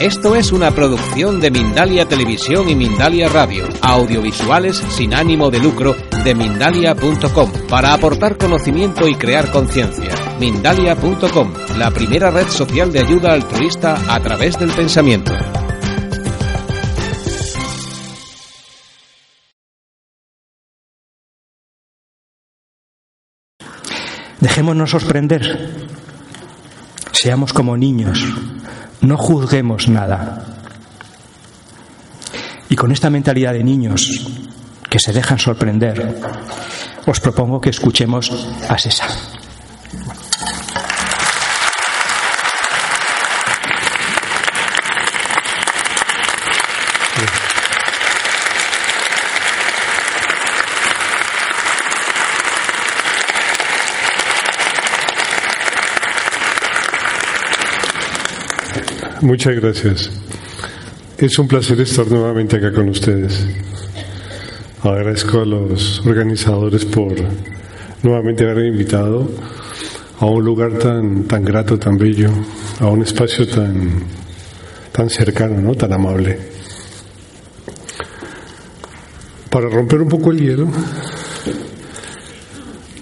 esto es una producción de Mindalia Televisión y Mindalia Radio, audiovisuales sin ánimo de lucro de mindalia.com, para aportar conocimiento y crear conciencia. Mindalia.com, la primera red social de ayuda altruista a través del pensamiento. Dejémonos sorprender Seamos como niños, no juzguemos nada. Y con esta mentalidad de niños que se dejan sorprender, os propongo que escuchemos a César. Muchas gracias. Es un placer estar nuevamente acá con ustedes. Agradezco a los organizadores por nuevamente haberme invitado a un lugar tan, tan grato, tan bello, a un espacio tan, tan cercano, ¿no? tan amable. Para romper un poco el hielo,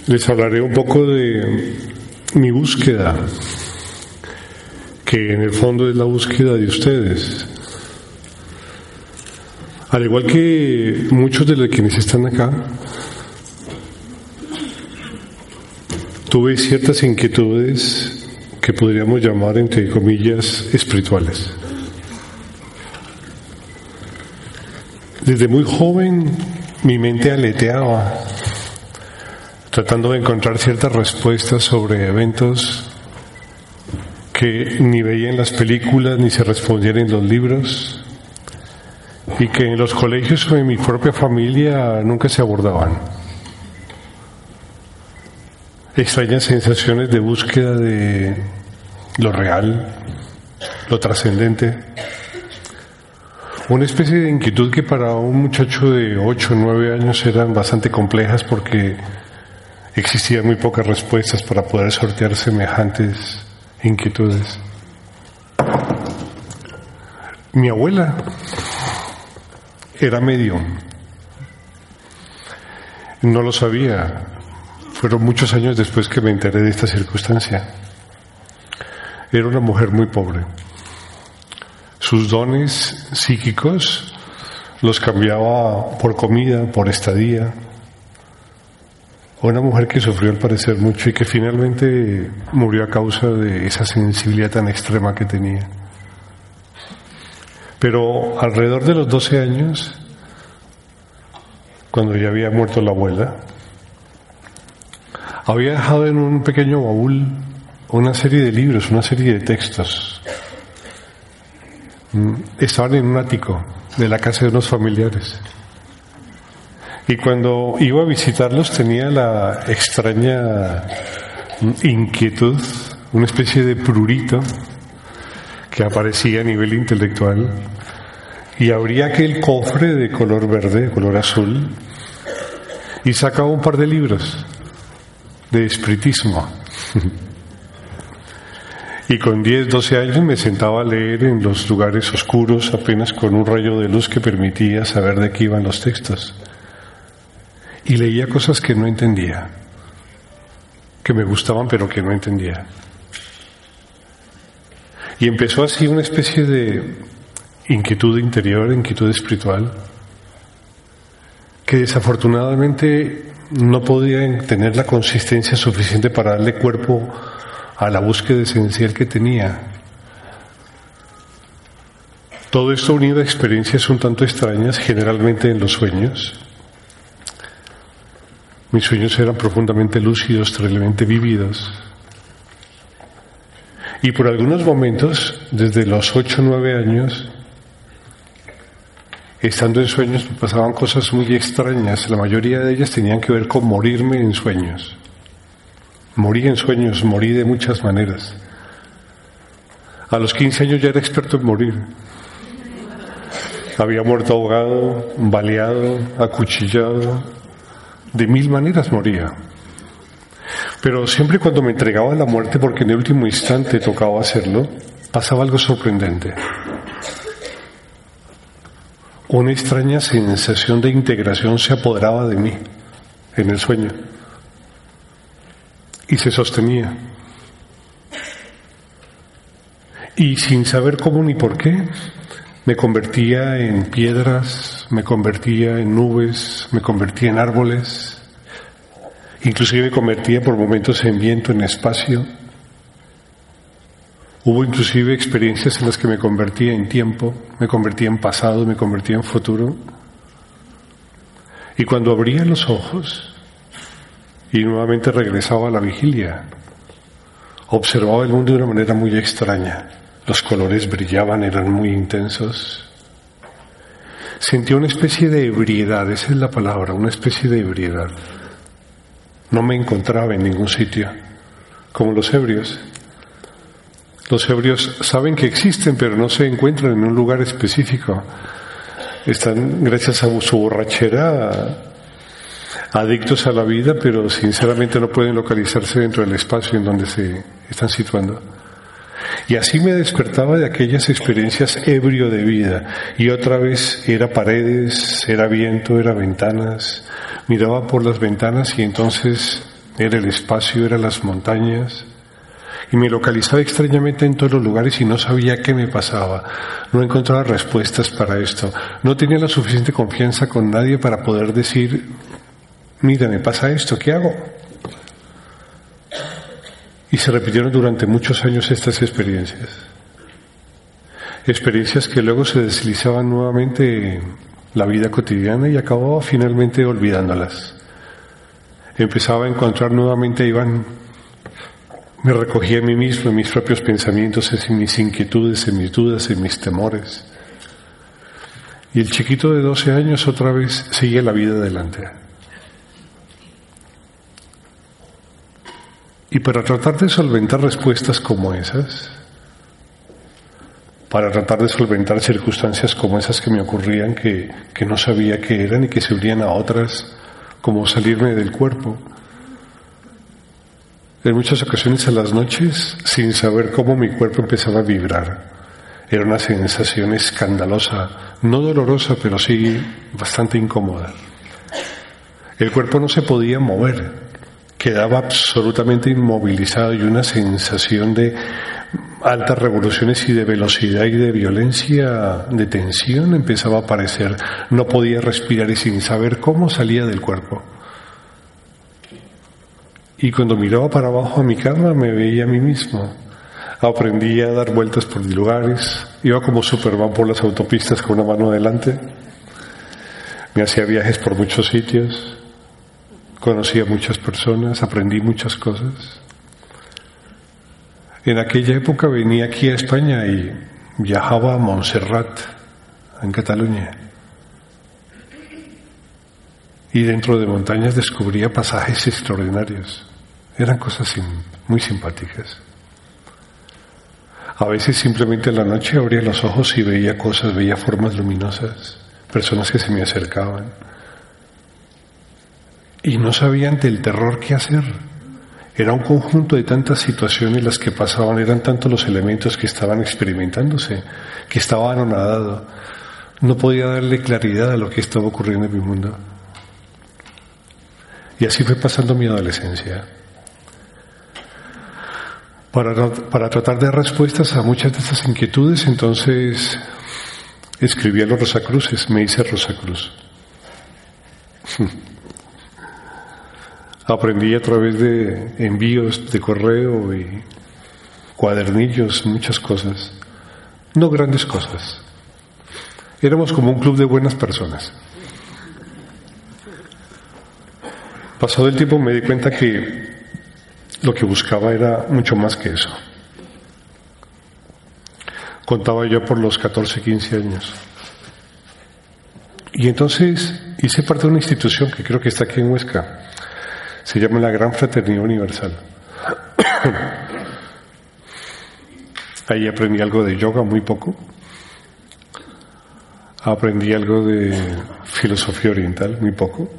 les hablaré un poco de mi búsqueda que en el fondo es la búsqueda de ustedes. Al igual que muchos de los quienes están acá, tuve ciertas inquietudes que podríamos llamar, entre comillas, espirituales. Desde muy joven mi mente aleteaba, tratando de encontrar ciertas respuestas sobre eventos que ni veía en las películas ni se respondían en los libros y que en los colegios o en mi propia familia nunca se abordaban. Extrañas sensaciones de búsqueda de lo real, lo trascendente. Una especie de inquietud que para un muchacho de 8 o 9 años eran bastante complejas porque existían muy pocas respuestas para poder sortear semejantes inquietudes. Mi abuela era medium. No lo sabía. Fueron muchos años después que me enteré de esta circunstancia. Era una mujer muy pobre. Sus dones psíquicos los cambiaba por comida, por estadía, una mujer que sufrió al parecer mucho y que finalmente murió a causa de esa sensibilidad tan extrema que tenía. Pero alrededor de los 12 años, cuando ya había muerto la abuela, había dejado en un pequeño baúl una serie de libros, una serie de textos. Mm, estaban en un ático de la casa de unos familiares. Y cuando iba a visitarlos tenía la extraña inquietud, una especie de prurito que aparecía a nivel intelectual y abría aquel cofre de color verde, color azul, y sacaba un par de libros de espiritismo. Y con 10, 12 años me sentaba a leer en los lugares oscuros apenas con un rayo de luz que permitía saber de qué iban los textos y leía cosas que no entendía, que me gustaban pero que no entendía. Y empezó así una especie de inquietud interior, inquietud espiritual, que desafortunadamente no podía tener la consistencia suficiente para darle cuerpo a la búsqueda esencial que tenía. Todo esto unido a experiencias un tanto extrañas, generalmente en los sueños, mis sueños eran profundamente lúcidos, terriblemente vívidos. Y por algunos momentos, desde los 8 o 9 años, estando en sueños me pasaban cosas muy extrañas. La mayoría de ellas tenían que ver con morirme en sueños. Morí en sueños, morí de muchas maneras. A los 15 años ya era experto en morir. Había muerto ahogado, baleado, acuchillado. De mil maneras moría. Pero siempre cuando me entregaba a la muerte, porque en el último instante tocaba hacerlo, pasaba algo sorprendente. Una extraña sensación de integración se apoderaba de mí en el sueño y se sostenía. Y sin saber cómo ni por qué, me convertía en piedras, me convertía en nubes, me convertía en árboles, inclusive me convertía por momentos en viento, en espacio. Hubo inclusive experiencias en las que me convertía en tiempo, me convertía en pasado, me convertía en futuro. Y cuando abría los ojos y nuevamente regresaba a la vigilia, observaba el mundo de una manera muy extraña. Los colores brillaban, eran muy intensos. Sentía una especie de ebriedad, esa es la palabra, una especie de ebriedad. No me encontraba en ningún sitio, como los ebrios. Los ebrios saben que existen, pero no se encuentran en un lugar específico. Están, gracias a su borrachera, adictos a la vida, pero sinceramente no pueden localizarse dentro del espacio en donde se están situando. Y así me despertaba de aquellas experiencias ebrio de vida. Y otra vez era paredes, era viento, era ventanas. Miraba por las ventanas y entonces era el espacio, eran las montañas. Y me localizaba extrañamente en todos los lugares y no sabía qué me pasaba. No encontraba respuestas para esto. No tenía la suficiente confianza con nadie para poder decir, mira, me pasa esto, ¿qué hago? Y se repitieron durante muchos años estas experiencias. Experiencias que luego se deslizaban nuevamente en la vida cotidiana y acababa finalmente olvidándolas. Empezaba a encontrar nuevamente Iván. Me recogía en mí mismo, en mis propios pensamientos, en mis inquietudes, en mis dudas, en mis temores. Y el chiquito de 12 años otra vez seguía la vida adelante. Y para tratar de solventar respuestas como esas, para tratar de solventar circunstancias como esas que me ocurrían, que, que no sabía qué eran y que se unían a otras, como salirme del cuerpo, en muchas ocasiones a las noches, sin saber cómo mi cuerpo empezaba a vibrar. Era una sensación escandalosa, no dolorosa, pero sí bastante incómoda. El cuerpo no se podía mover, quedaba absolutamente inmovilizado y una sensación de altas revoluciones y de velocidad y de violencia, de tensión empezaba a aparecer. No podía respirar y sin saber cómo salía del cuerpo. Y cuando miraba para abajo a mi cama me veía a mí mismo. Aprendí a dar vueltas por lugares, iba como Superman por las autopistas con una mano adelante, me hacía viajes por muchos sitios, Conocí a muchas personas, aprendí muchas cosas. En aquella época venía aquí a España y viajaba a Montserrat, en Cataluña. Y dentro de montañas descubría pasajes extraordinarios. Eran cosas muy simpáticas. A veces simplemente en la noche abría los ojos y veía cosas, veía formas luminosas, personas que se me acercaban y no sabía ante el terror qué hacer. Era un conjunto de tantas situaciones las que pasaban, eran tantos los elementos que estaban experimentándose, que estaba anonadado. No podía darle claridad a lo que estaba ocurriendo en mi mundo. Y así fue pasando mi adolescencia. Para, para tratar de dar respuestas a muchas de estas inquietudes, entonces escribí a los Rosacruces, me hice Rosacruz. Aprendí a través de envíos de correo y cuadernillos, muchas cosas. No grandes cosas. Éramos como un club de buenas personas. Pasado el tiempo me di cuenta que lo que buscaba era mucho más que eso. Contaba yo por los 14, 15 años. Y entonces hice parte de una institución que creo que está aquí en Huesca. Se llama la Gran Fraternidad Universal. Ahí aprendí algo de yoga, muy poco. Aprendí algo de filosofía oriental, muy poco.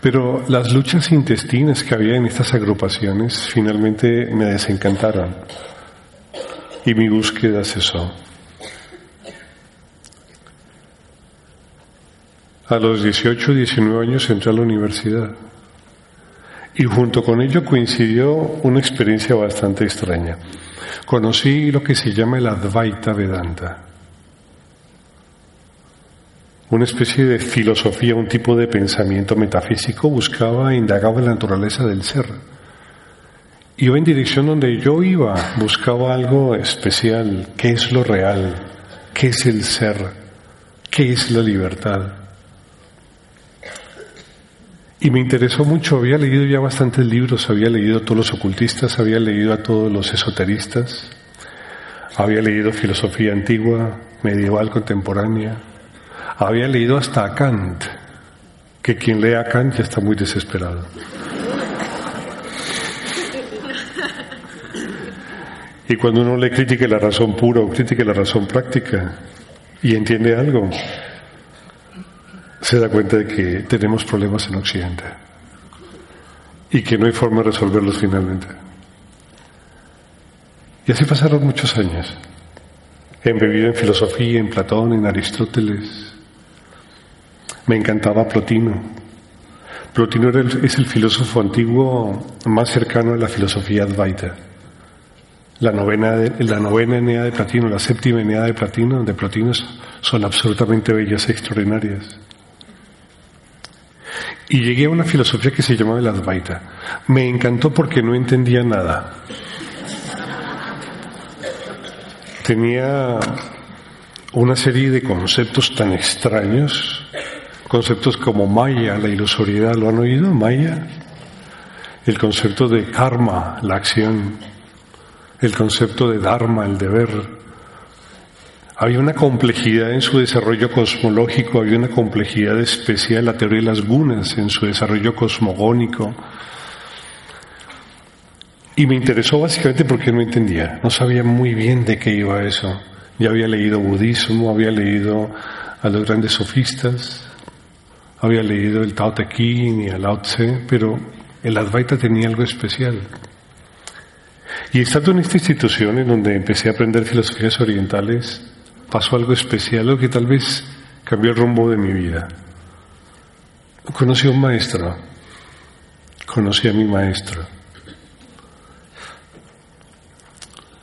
Pero las luchas intestinas que había en estas agrupaciones finalmente me desencantaron y mi búsqueda cesó. A los 18, 19 años entré a la universidad y junto con ello coincidió una experiencia bastante extraña. Conocí lo que se llama el Advaita Vedanta una especie de filosofía, un tipo de pensamiento metafísico, buscaba indagaba la naturaleza del ser. Iba en dirección donde yo iba, buscaba algo especial, qué es lo real, qué es el ser, qué es la libertad. Y me interesó mucho, había leído ya bastantes libros, había leído a todos los ocultistas, había leído a todos los esoteristas, había leído filosofía antigua, medieval, contemporánea, había leído hasta a Kant, que quien lea a Kant ya está muy desesperado. Y cuando uno le critique la razón pura o critique la razón práctica y entiende algo, se da cuenta de que tenemos problemas en Occidente y que no hay forma de resolverlos finalmente. Y así pasaron muchos años, embebido en filosofía, en Platón, en Aristóteles, me encantaba Plotino. Plotino es el filósofo antiguo más cercano a la filosofía Advaita. La novena, la novena Enea de Platino, la séptima Enea de Platino, de Plotino son absolutamente bellas, e extraordinarias. Y llegué a una filosofía que se llamaba el Advaita. Me encantó porque no entendía nada. Tenía una serie de conceptos tan extraños Conceptos como Maya, la ilusoriedad, ¿lo han oído? Maya. El concepto de karma, la acción. El concepto de dharma, el deber. Había una complejidad en su desarrollo cosmológico, había una complejidad especial, la teoría de las gunas en su desarrollo cosmogónico. Y me interesó básicamente porque no entendía, no sabía muy bien de qué iba eso. Ya había leído budismo, había leído a los grandes sofistas, había leído el Tao Te Ching y el Lao Tse, pero el Advaita tenía algo especial. Y estando en esta institución en donde empecé a aprender filosofías orientales, pasó algo especial, algo que tal vez cambió el rumbo de mi vida. Conocí a un maestro, conocí a mi maestro.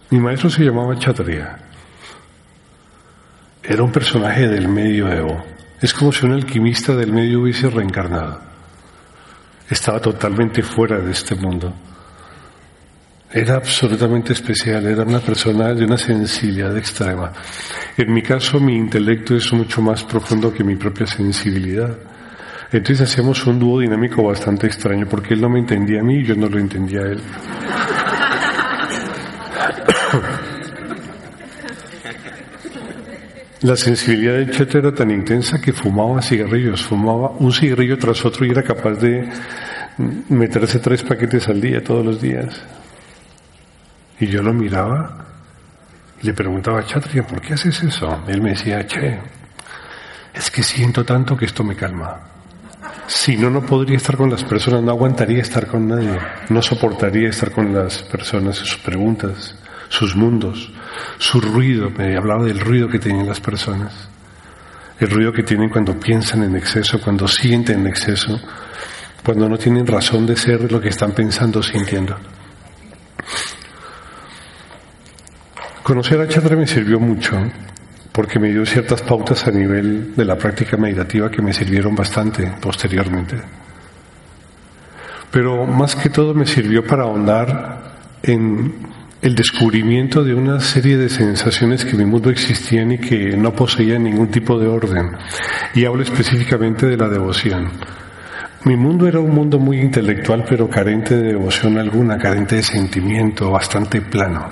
Mi maestro se llamaba Chatria. Era un personaje del medioevo es como si un alquimista del medio hubiese reencarnado. Estaba totalmente fuera de este mundo. Era absolutamente especial, era una persona de una sensibilidad extrema. En mi caso, mi intelecto es mucho más profundo que mi propia sensibilidad. Entonces hacíamos un dúo dinámico bastante extraño, porque él no me entendía a mí y yo no lo entendía a él. La sensibilidad de Chet era tan intensa que fumaba cigarrillos, fumaba un cigarrillo tras otro y era capaz de meterse tres paquetes al día, todos los días. Y yo lo miraba y le preguntaba a Chatria, ¿por qué haces eso? Él me decía, che, es que siento tanto que esto me calma. Si no, no podría estar con las personas, no aguantaría estar con nadie, no soportaría estar con las personas, sus preguntas, sus mundos su ruido, me hablaba del ruido que tienen las personas, el ruido que tienen cuando piensan en exceso, cuando sienten en exceso, cuando no tienen razón de ser lo que están pensando o sintiendo. Conocer a Chadra me sirvió mucho porque me dio ciertas pautas a nivel de la práctica meditativa que me sirvieron bastante posteriormente. Pero más que todo me sirvió para ahondar en el descubrimiento de una serie de sensaciones que en mi mundo existían y que no poseían ningún tipo de orden. Y hablo específicamente de la devoción. Mi mundo era un mundo muy intelectual, pero carente de devoción alguna, carente de sentimiento, bastante plano.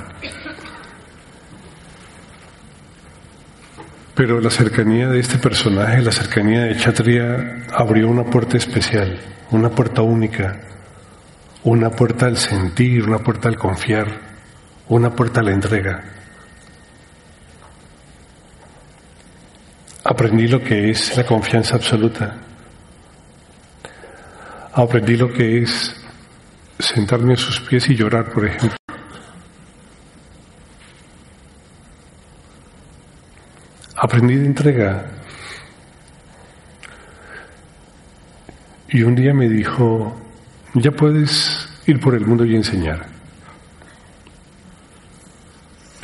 Pero la cercanía de este personaje, la cercanía de Chatria, abrió una puerta especial, una puerta única, una puerta al sentir, una puerta al confiar, una puerta a la entrega. Aprendí lo que es la confianza absoluta. Aprendí lo que es sentarme a sus pies y llorar, por ejemplo. Aprendí de entrega. Y un día me dijo, ya puedes ir por el mundo y enseñar.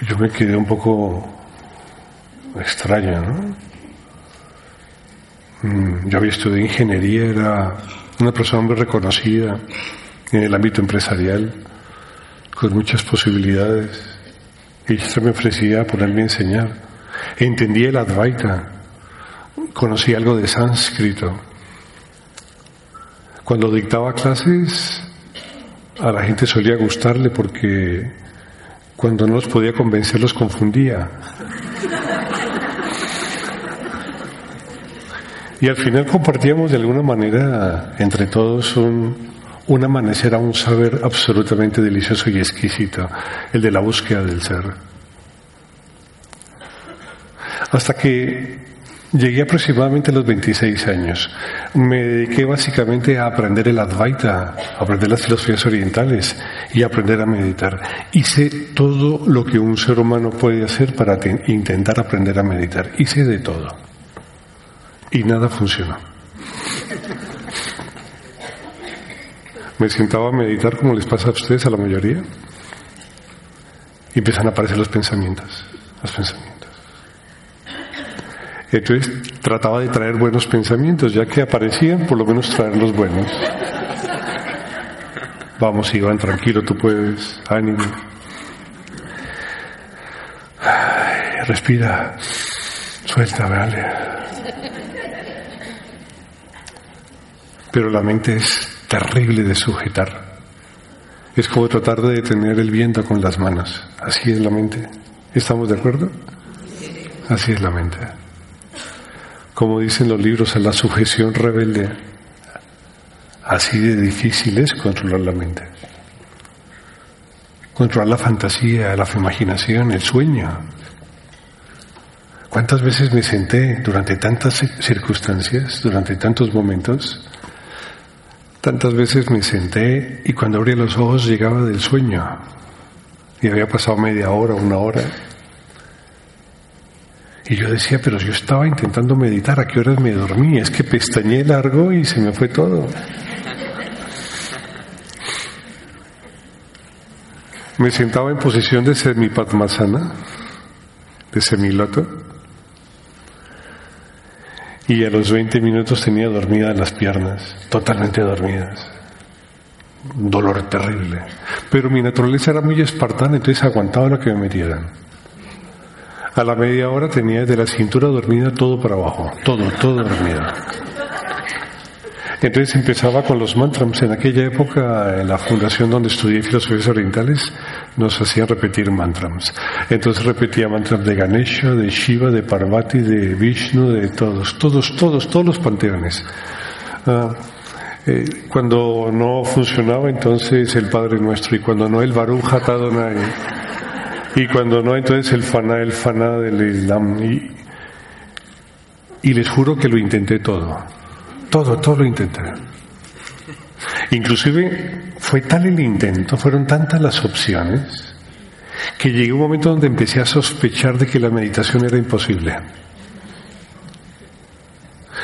Yo me quedé un poco extraña, ¿no? Mm, yo había estudiado ingeniería, era una persona muy reconocida en el ámbito empresarial, con muchas posibilidades. Y esto me ofrecía ponerme a enseñar. Entendí el Advaita, conocí algo de sánscrito. Cuando dictaba clases, a la gente solía gustarle porque cuando no los podía convencer los confundía. Y al final compartíamos de alguna manera entre todos un, un amanecer a un saber absolutamente delicioso y exquisito, el de la búsqueda del ser. Hasta que llegué aproximadamente a los 26 años. Me dediqué básicamente a aprender el Advaita, a aprender las filosofías orientales y a aprender a meditar. Hice todo lo que un ser humano puede hacer para intentar aprender a meditar. Hice de todo y nada funcionó. Me sentaba a meditar como les pasa a ustedes, a la mayoría, y empiezan a aparecer los pensamientos, los pensamientos. Entonces trataba de traer buenos pensamientos, ya que aparecían, por lo menos traer los buenos. Vamos, Iván, tranquilo, tú puedes, ánimo. respira, suelta, vale. pero la mente es terrible de sujetar. Es como tratar de detener el viento con las manos. Así es la mente. ¿Estamos de acuerdo? Así es la mente. Como dicen los libros, a la sujeción rebelde. Así de difícil es controlar la mente. Controlar la fantasía, la imaginación, el sueño. ¿Cuántas veces me senté durante tantas circunstancias, durante tantos momentos, Tantas veces me senté y cuando abría los ojos llegaba del sueño. Y había pasado media hora, una hora. Y yo decía, pero yo estaba intentando meditar, ¿a qué horas me dormí? Es que pestañé largo y se me fue todo. Me sentaba en posición de semi-padmasana, de semiloto y a los 20 minutos tenía dormidas las piernas, totalmente dormidas. Un dolor terrible. Pero mi naturaleza era muy espartana, entonces aguantaba lo que me metieran. A la media hora tenía de la cintura dormida todo para abajo, todo, todo dormido. Entonces empezaba con los mantras. En aquella época, en la fundación donde estudié filosofías orientales, nos hacían repetir mantras. Entonces repetía mantras de Ganesha, de Shiva, de Parvati, de Vishnu, de todos, todos, todos, todos los panteones. Ah, eh, cuando no funcionaba, entonces el Padre Nuestro, y cuando no, el Baruch Hatadonai. Y cuando no, entonces el Fana, el Fana del Islam. y les juro que lo intenté todo todo, todo lo intenté. Inclusive fue tal el intento, fueron tantas las opciones, que llegué a un momento donde empecé a sospechar de que la meditación era imposible.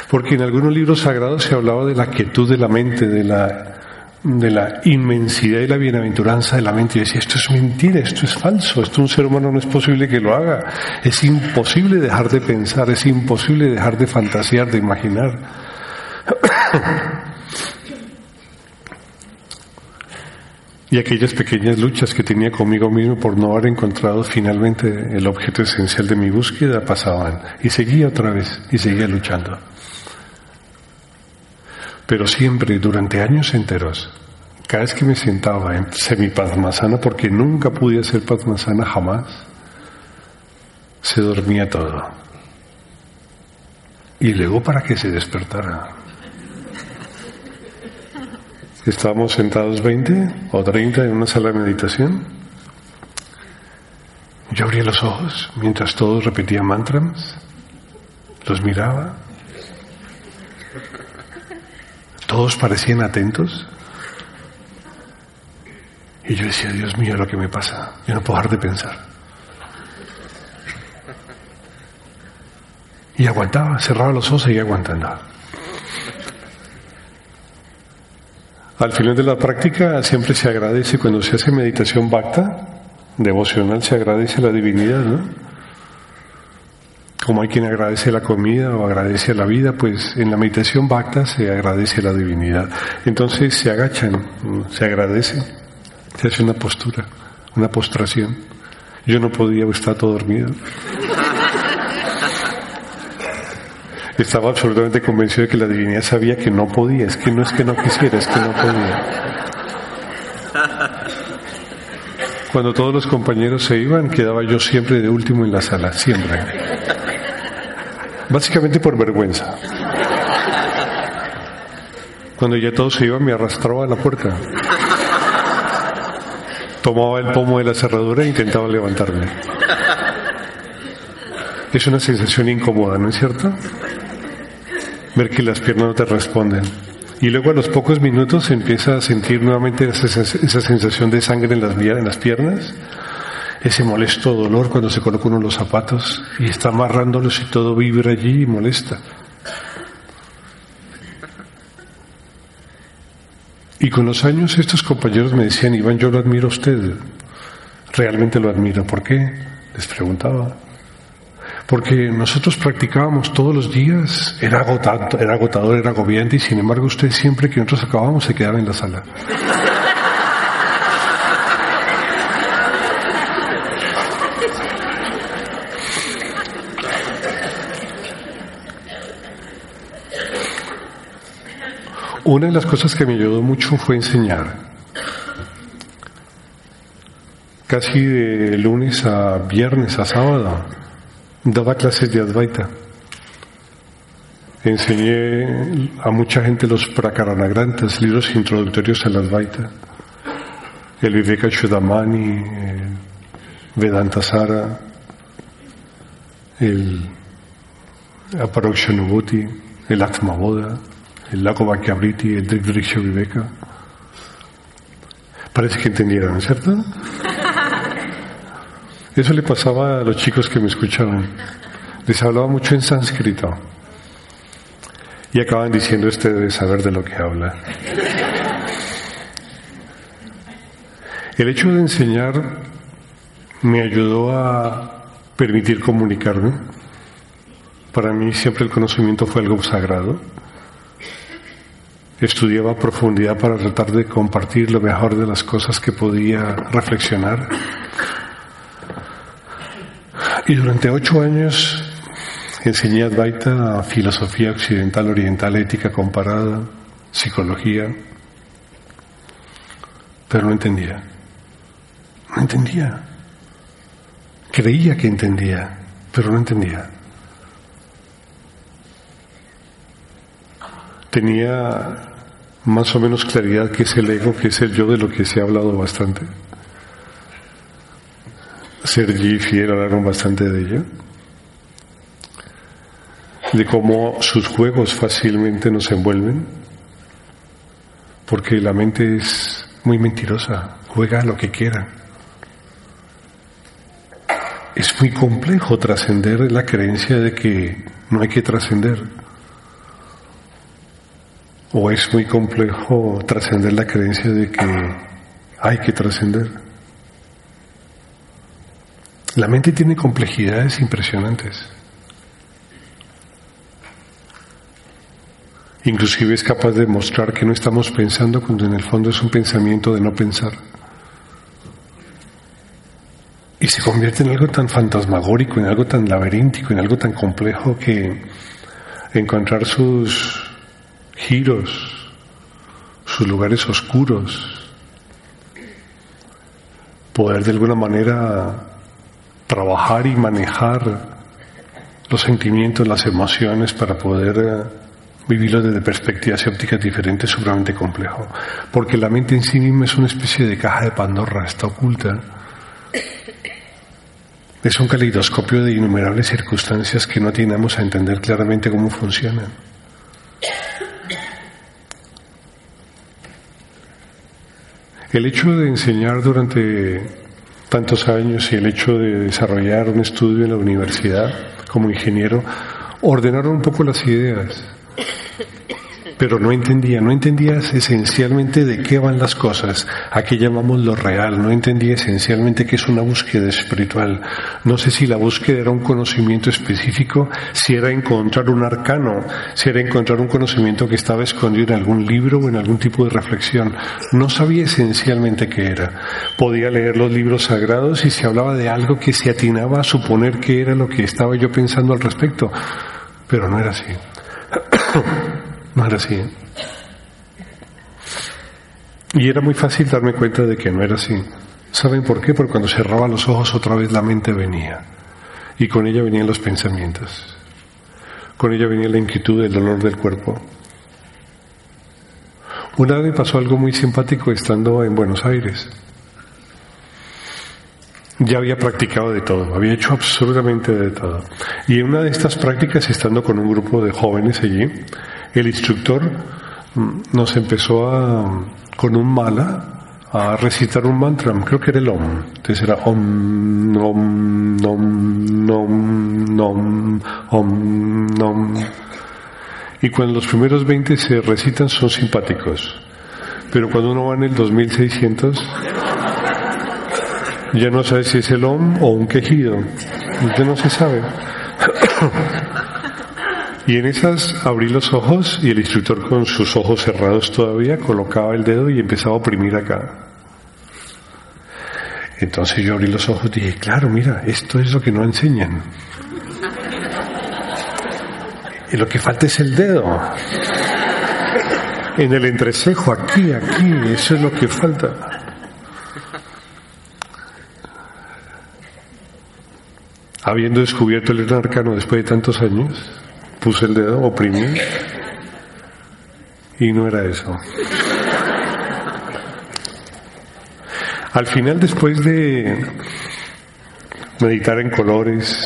Porque en algunos libros sagrados se hablaba de la quietud de la mente, de la, de la inmensidad y la bienaventuranza de la mente. Y decía, esto es mentira, esto es falso, esto un ser humano no es posible que lo haga. Es imposible dejar de pensar, es imposible dejar de fantasear, de imaginar. y aquellas pequeñas luchas que tenía conmigo mismo por no haber encontrado finalmente el objeto esencial de mi búsqueda pasaban y seguía otra vez y seguía luchando. Pero siempre, durante años enteros, cada vez que me sentaba en semi-padmasana, porque nunca pude hacer padmasana jamás, se dormía todo. y luego para que se despertara. Estábamos sentados 20 o 30 en una sala de meditación. Yo abría los ojos mientras todos repetían mantras, los miraba, todos parecían atentos. Y yo decía, Dios mío, lo que me pasa, yo no puedo dejar de pensar. Y aguantaba, cerraba los ojos y aguantando. Al final de la práctica siempre se agradece, cuando se hace meditación bhakta, devocional, se agradece la divinidad, ¿no? Como hay quien agradece la comida o agradece la vida, pues en la meditación bhakta se agradece la divinidad. Entonces se agachan, se agradece, se hace una postura, una postración. Yo no podía estar todo dormido. estaba absolutamente convencido de que la divinidad sabía que no podía, es que no es que no quisiera, es que no podía. Cuando todos los compañeros se iban, quedaba yo siempre de último en la sala, siempre. Básicamente por vergüenza. Cuando ya todos se iban, me arrastraba a la puerta. Tomaba el pomo de la cerradura e intentaba levantarme. Es una sensación incómoda, ¿no es cierto? ver que las piernas no te responden. Y luego a los pocos minutos empieza a sentir nuevamente esa, sensación de sangre en las, en las piernas, ese molesto dolor cuando se coloca uno los zapatos y está amarrándolos y todo vibra allí y molesta. Y con los años estos compañeros me decían, Iván, yo lo admiro a usted, realmente lo admiro. ¿Por qué? Les preguntaba porque nosotros practicábamos todos los días, era era agotador, era agobiante y sin embargo usted siempre que nosotros acabábamos se quedaba en la sala. Una de las cosas que me ayudó mucho fue enseñar. Casi de lunes a viernes a sábado daba clases de Advaita. Enseñé a mucha gente los Prakaranagrantas, libros introductorios al Advaita. El Viveka Chudamani, el Vedantasara, el Aparokshanubhuti, el Atmaboda, el Lago Bhakyavriti, el Drikdriksha Viveka. Parece que entendieron, ¿cierto? Eso le pasaba a los chicos que me escuchaban. Les hablaba mucho en sánscrito. Y acaban diciendo, este debe saber de lo que habla. El hecho de enseñar me ayudó a permitir comunicarme. Para mí siempre el conocimiento fue algo sagrado. Estudiaba a profundidad para tratar de compartir lo mejor de las cosas que podía reflexionar. Y durante ocho años enseñé Advaita, filosofía occidental, oriental, ética comparada, psicología, pero no entendía. No entendía. Creía que entendía, pero no entendía. Tenía más o menos claridad que es el ego, que es el yo de lo que se ha hablado bastante. Sergi y Fiel hablaron bastante de ello, de cómo sus juegos fácilmente nos envuelven, porque la mente es muy mentirosa, juega lo que quiera. Es muy complejo trascender la creencia de que no hay que trascender. O es muy complejo trascender la creencia de que hay que trascender. La mente tiene complejidades impresionantes. Inclusive es capaz de mostrar que no estamos pensando cuando en el fondo es un pensamiento de no pensar. Y se convierte en algo tan fantasmagórico, en algo tan laberíntico, en algo tan complejo que encontrar sus giros, sus lugares oscuros, poder de alguna manera trabajar y manejar los sentimientos, las emociones para poder eh, vivirlo desde perspectivas y ópticas diferentes es sumamente complejo. Porque la mente en sí misma es una especie de caja de Pandora, está oculta. Es un caleidoscopio de innumerables circunstancias que no atinamos a entender claramente cómo funcionan. El hecho de enseñar durante tantos años y el hecho de desarrollar un estudio en la universidad como ingeniero ordenaron un poco las ideas pero no entendía, no entendía esencialmente de qué van las cosas, a qué llamamos lo real, no entendía esencialmente qué es una búsqueda espiritual. No sé si la búsqueda era un conocimiento específico, si era encontrar un arcano, si era encontrar un conocimiento que estaba escondido en algún libro o en algún tipo de reflexión. No sabía esencialmente qué era. Podía leer los libros sagrados y se hablaba de algo que se atinaba a suponer que era lo que estaba yo pensando al respecto, pero no era así. No era así. Y era muy fácil darme cuenta de que no era así. ¿Saben por qué? Porque cuando cerraba los ojos otra vez la mente venía. Y con ella venían los pensamientos. Con ella venía la inquietud, el dolor del cuerpo. Una vez me pasó algo muy simpático estando en Buenos Aires. Ya había practicado de todo, había hecho absolutamente de todo. Y en una de estas prácticas, estando con un grupo de jóvenes allí, el instructor mm, nos empezó a, con un mala a recitar un mantra, creo que era el Om. Entonces era Om, Om, Om, Om, Om, Om, Om. Y cuando los primeros 20 se recitan son simpáticos. Pero cuando uno va en el 2600, ya no sabe si es el Om o un quejido. Ya no se sabe. Y en esas abrí los ojos y el instructor con sus ojos cerrados todavía colocaba el dedo y empezaba a oprimir acá. Entonces yo abrí los ojos y dije, claro, mira, esto es lo que no enseñan. Y lo que falta es el dedo. En el entrecejo, aquí, aquí, eso es lo que falta. Habiendo descubierto el arcano después de tantos años, puse el dedo, oprimí y no era eso. Al final, después de meditar en colores,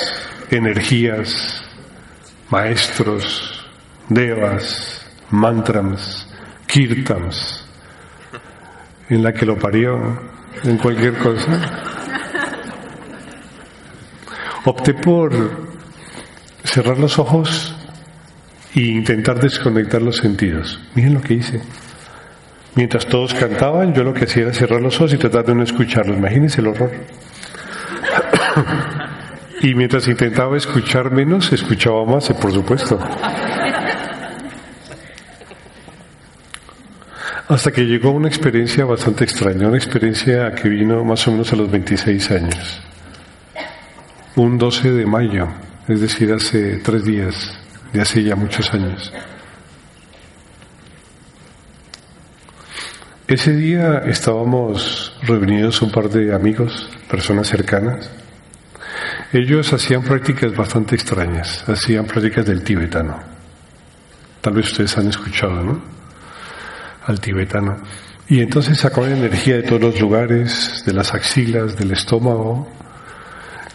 energías, maestros, devas, mantras, kirtans, en la que lo parió, en cualquier cosa, opté por cerrar los ojos e intentar desconectar los sentidos. Miren lo que hice. Mientras todos cantaban, yo lo que hacía era cerrar los ojos y tratar de no escucharlos. Imagínense el horror. y mientras intentaba escuchar menos, escuchaba más, por supuesto. Hasta que llegó una experiencia bastante extraña, una experiencia que vino más o menos a los 26 años. Un 12 de mayo, es decir, hace tres días de hace ya muchos años. Ese día estábamos reunidos un par de amigos, personas cercanas. Ellos hacían prácticas bastante extrañas, hacían prácticas del tibetano. Tal vez ustedes han escuchado, ¿no? Al tibetano. Y entonces sacaban energía de todos los lugares, de las axilas, del estómago,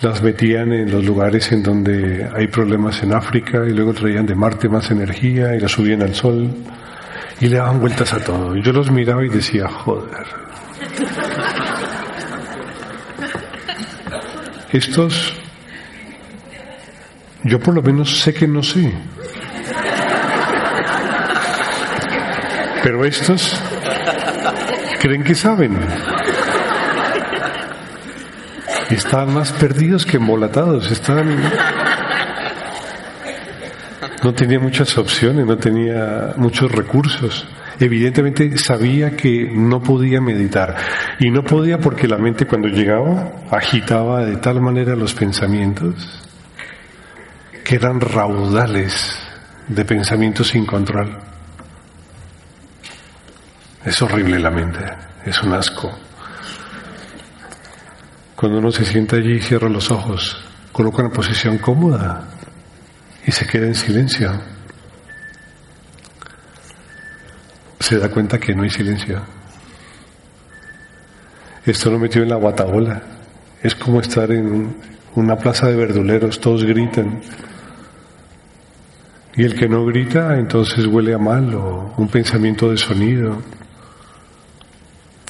las metían en los lugares en donde hay problemas en África y luego traían de Marte más energía y la subían al sol y le daban vueltas a todo. Yo los miraba y decía, joder. Estos, yo por lo menos sé que no sé. Pero estos creen que saben. Están más perdidos que embolatados, están... No tenía muchas opciones, no tenía muchos recursos. Evidentemente sabía que no podía meditar. Y no podía porque la mente cuando llegaba agitaba de tal manera los pensamientos que eran raudales de pensamientos sin control. Es horrible la mente, es un asco. Cuando uno se sienta allí cierra los ojos, coloca una posición cómoda y se queda en silencio. Se da cuenta que no hay silencio. Esto lo metió en la guatabola. Es como estar en una plaza de verduleros, todos gritan. Y el que no grita, entonces huele a mal o un pensamiento de sonido.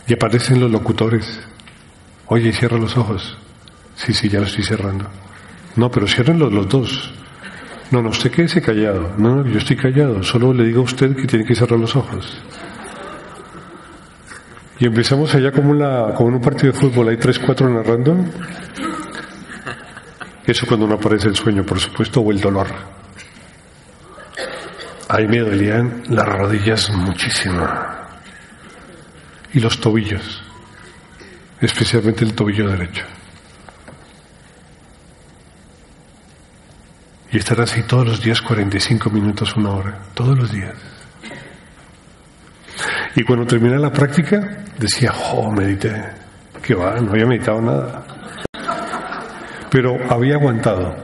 Y aparecen los locutores. Oye, cierra los ojos. Sí, sí, ya lo estoy cerrando. No, pero ciérrenlos los dos. No, no, usted quédese callado. No, no, yo estoy callado. Solo le digo a usted que tiene que cerrar los ojos. Y empezamos allá como, como en un partido de fútbol. Hay tres, cuatro narrando. Eso cuando no aparece el sueño, por supuesto, o el dolor. Ahí me dolían las rodillas muchísimo. Y los tobillos. Especialmente el tobillo derecho. Y estar así todos los días 45 minutos, una hora. Todos los días. Y cuando terminé la práctica, decía, oh, medité. Que va, no había meditado nada. Pero había aguantado.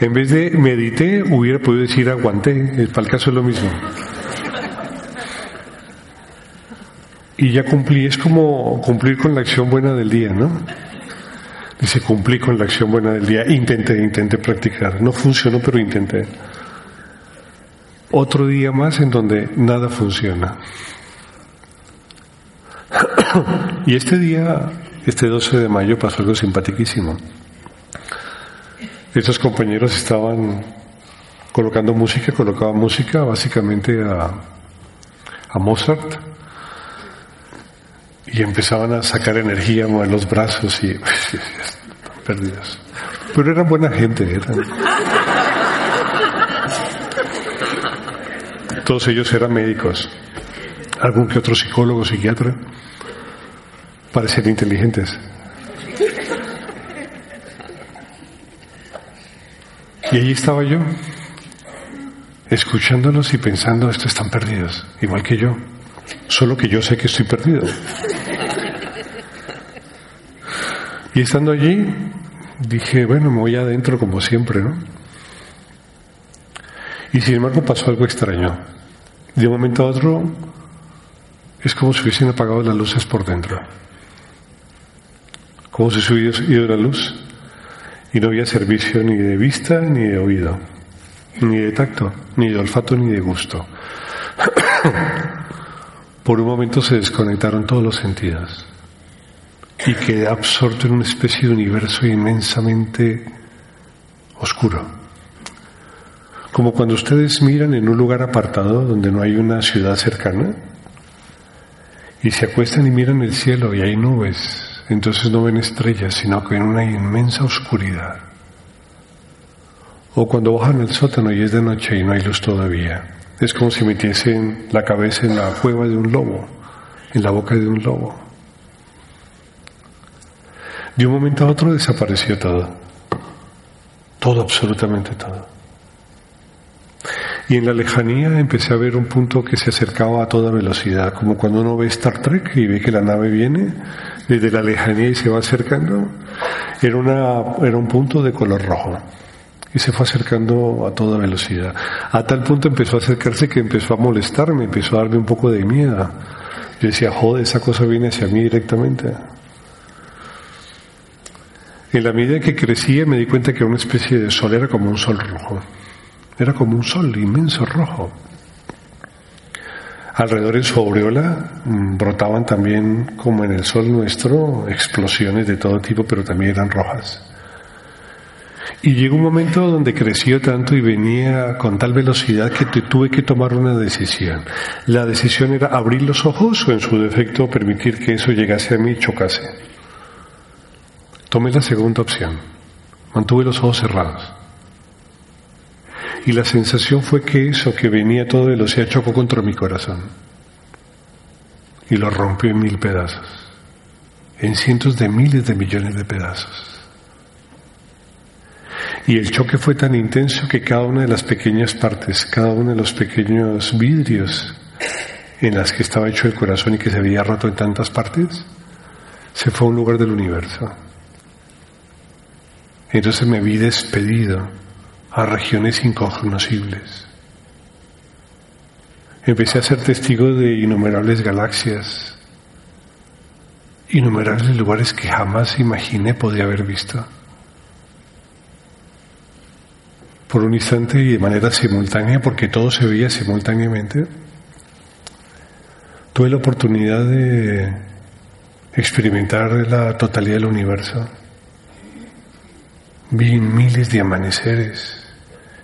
En vez de medité, hubiera podido decir aguanté. Para el caso es lo mismo. Y ya cumplí. Es como cumplir con la acción buena del día, ¿no? Dice, cumplí con la acción buena del día. Intenté, intenté practicar. No funcionó, pero intenté otro día más en donde nada funciona. y este día, este 12 de mayo, pasó algo simpaticísimo. Estos compañeros estaban colocando música, colocaban música básicamente a, a Mozart y empezaban a sacar energía, mover los brazos y perdidos. Pero eran buena gente, eran. Todos ellos eran médicos, algún que otro psicólogo, psiquiatra, ser inteligentes. Y allí estaba yo, escuchándolos y pensando, estos están perdidos, igual que yo, solo que yo sé que estoy perdido. Y estando allí, dije, bueno, me voy adentro como siempre, ¿no? Y sin embargo pasó algo extraño. De un momento a otro es como si hubiesen apagado las luces por dentro. Como si se hubiese ido la luz y no había servicio ni de vista ni de oído, ni de tacto, ni de olfato ni de gusto. Por un momento se desconectaron todos los sentidos y quedé absorto en una especie de universo inmensamente oscuro. Como cuando ustedes miran en un lugar apartado donde no hay una ciudad cercana y se acuestan y miran el cielo y hay nubes, entonces no ven estrellas, sino que ven una inmensa oscuridad. O cuando bajan al sótano y es de noche y no hay luz todavía. Es como si metiesen la cabeza en la cueva de un lobo, en la boca de un lobo. De un momento a otro desapareció todo. Todo, absolutamente todo. Y en la lejanía empecé a ver un punto que se acercaba a toda velocidad, como cuando uno ve Star Trek y ve que la nave viene desde la lejanía y se va acercando. Era, era un punto de color rojo y se fue acercando a toda velocidad. A tal punto empezó a acercarse que empezó a molestarme, empezó a darme un poco de miedo. Yo decía, joder, esa cosa viene hacia mí directamente. En la medida que crecía me di cuenta que era una especie de sol, era como un sol rojo. Era como un sol inmenso rojo. Alrededor en su aureola mm, brotaban también, como en el sol nuestro, explosiones de todo tipo, pero también eran rojas. Y llegó un momento donde creció tanto y venía con tal velocidad que tuve que tomar una decisión. La decisión era abrir los ojos o en su defecto permitir que eso llegase a mí y chocase. Tomé la segunda opción. Mantuve los ojos cerrados. Y la sensación fue que eso que venía todo de velocidad chocó contra mi corazón. Y lo rompió en mil pedazos. En cientos de miles de millones de pedazos. Y el choque fue tan intenso que cada una de las pequeñas partes, cada uno de los pequeños vidrios en las que estaba hecho el corazón y que se había roto en tantas partes, se fue a un lugar del universo. Entonces me vi despedido a regiones incognoscibles. Empecé a ser testigo de innumerables galaxias, innumerables lugares que jamás imaginé podía haber visto. Por un instante y de manera simultánea, porque todo se veía simultáneamente, tuve la oportunidad de experimentar la totalidad del universo. Vi miles de amaneceres,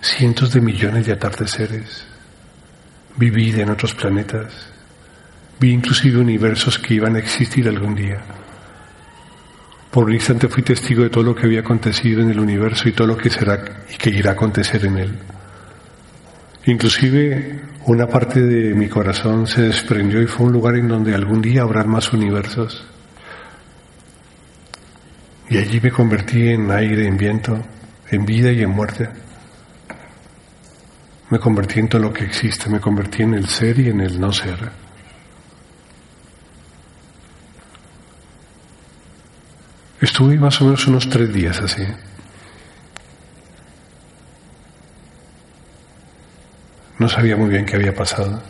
cientos de millones de atardeceres. Vi vida en otros planetas. Vi inclusive universos que iban a existir algún día. Por un instante fui testigo de todo lo que había acontecido en el universo y todo lo que será y que irá a acontecer en él. Inclusive una parte de mi corazón se desprendió y fue un lugar en donde algún día habrá más universos. Y allí me convertí en aire, en viento, en vida y en muerte. Me convertí en todo lo que existe, me convertí en el ser y en el no ser. Estuve más o menos unos tres días así. No sabía muy bien qué había pasado.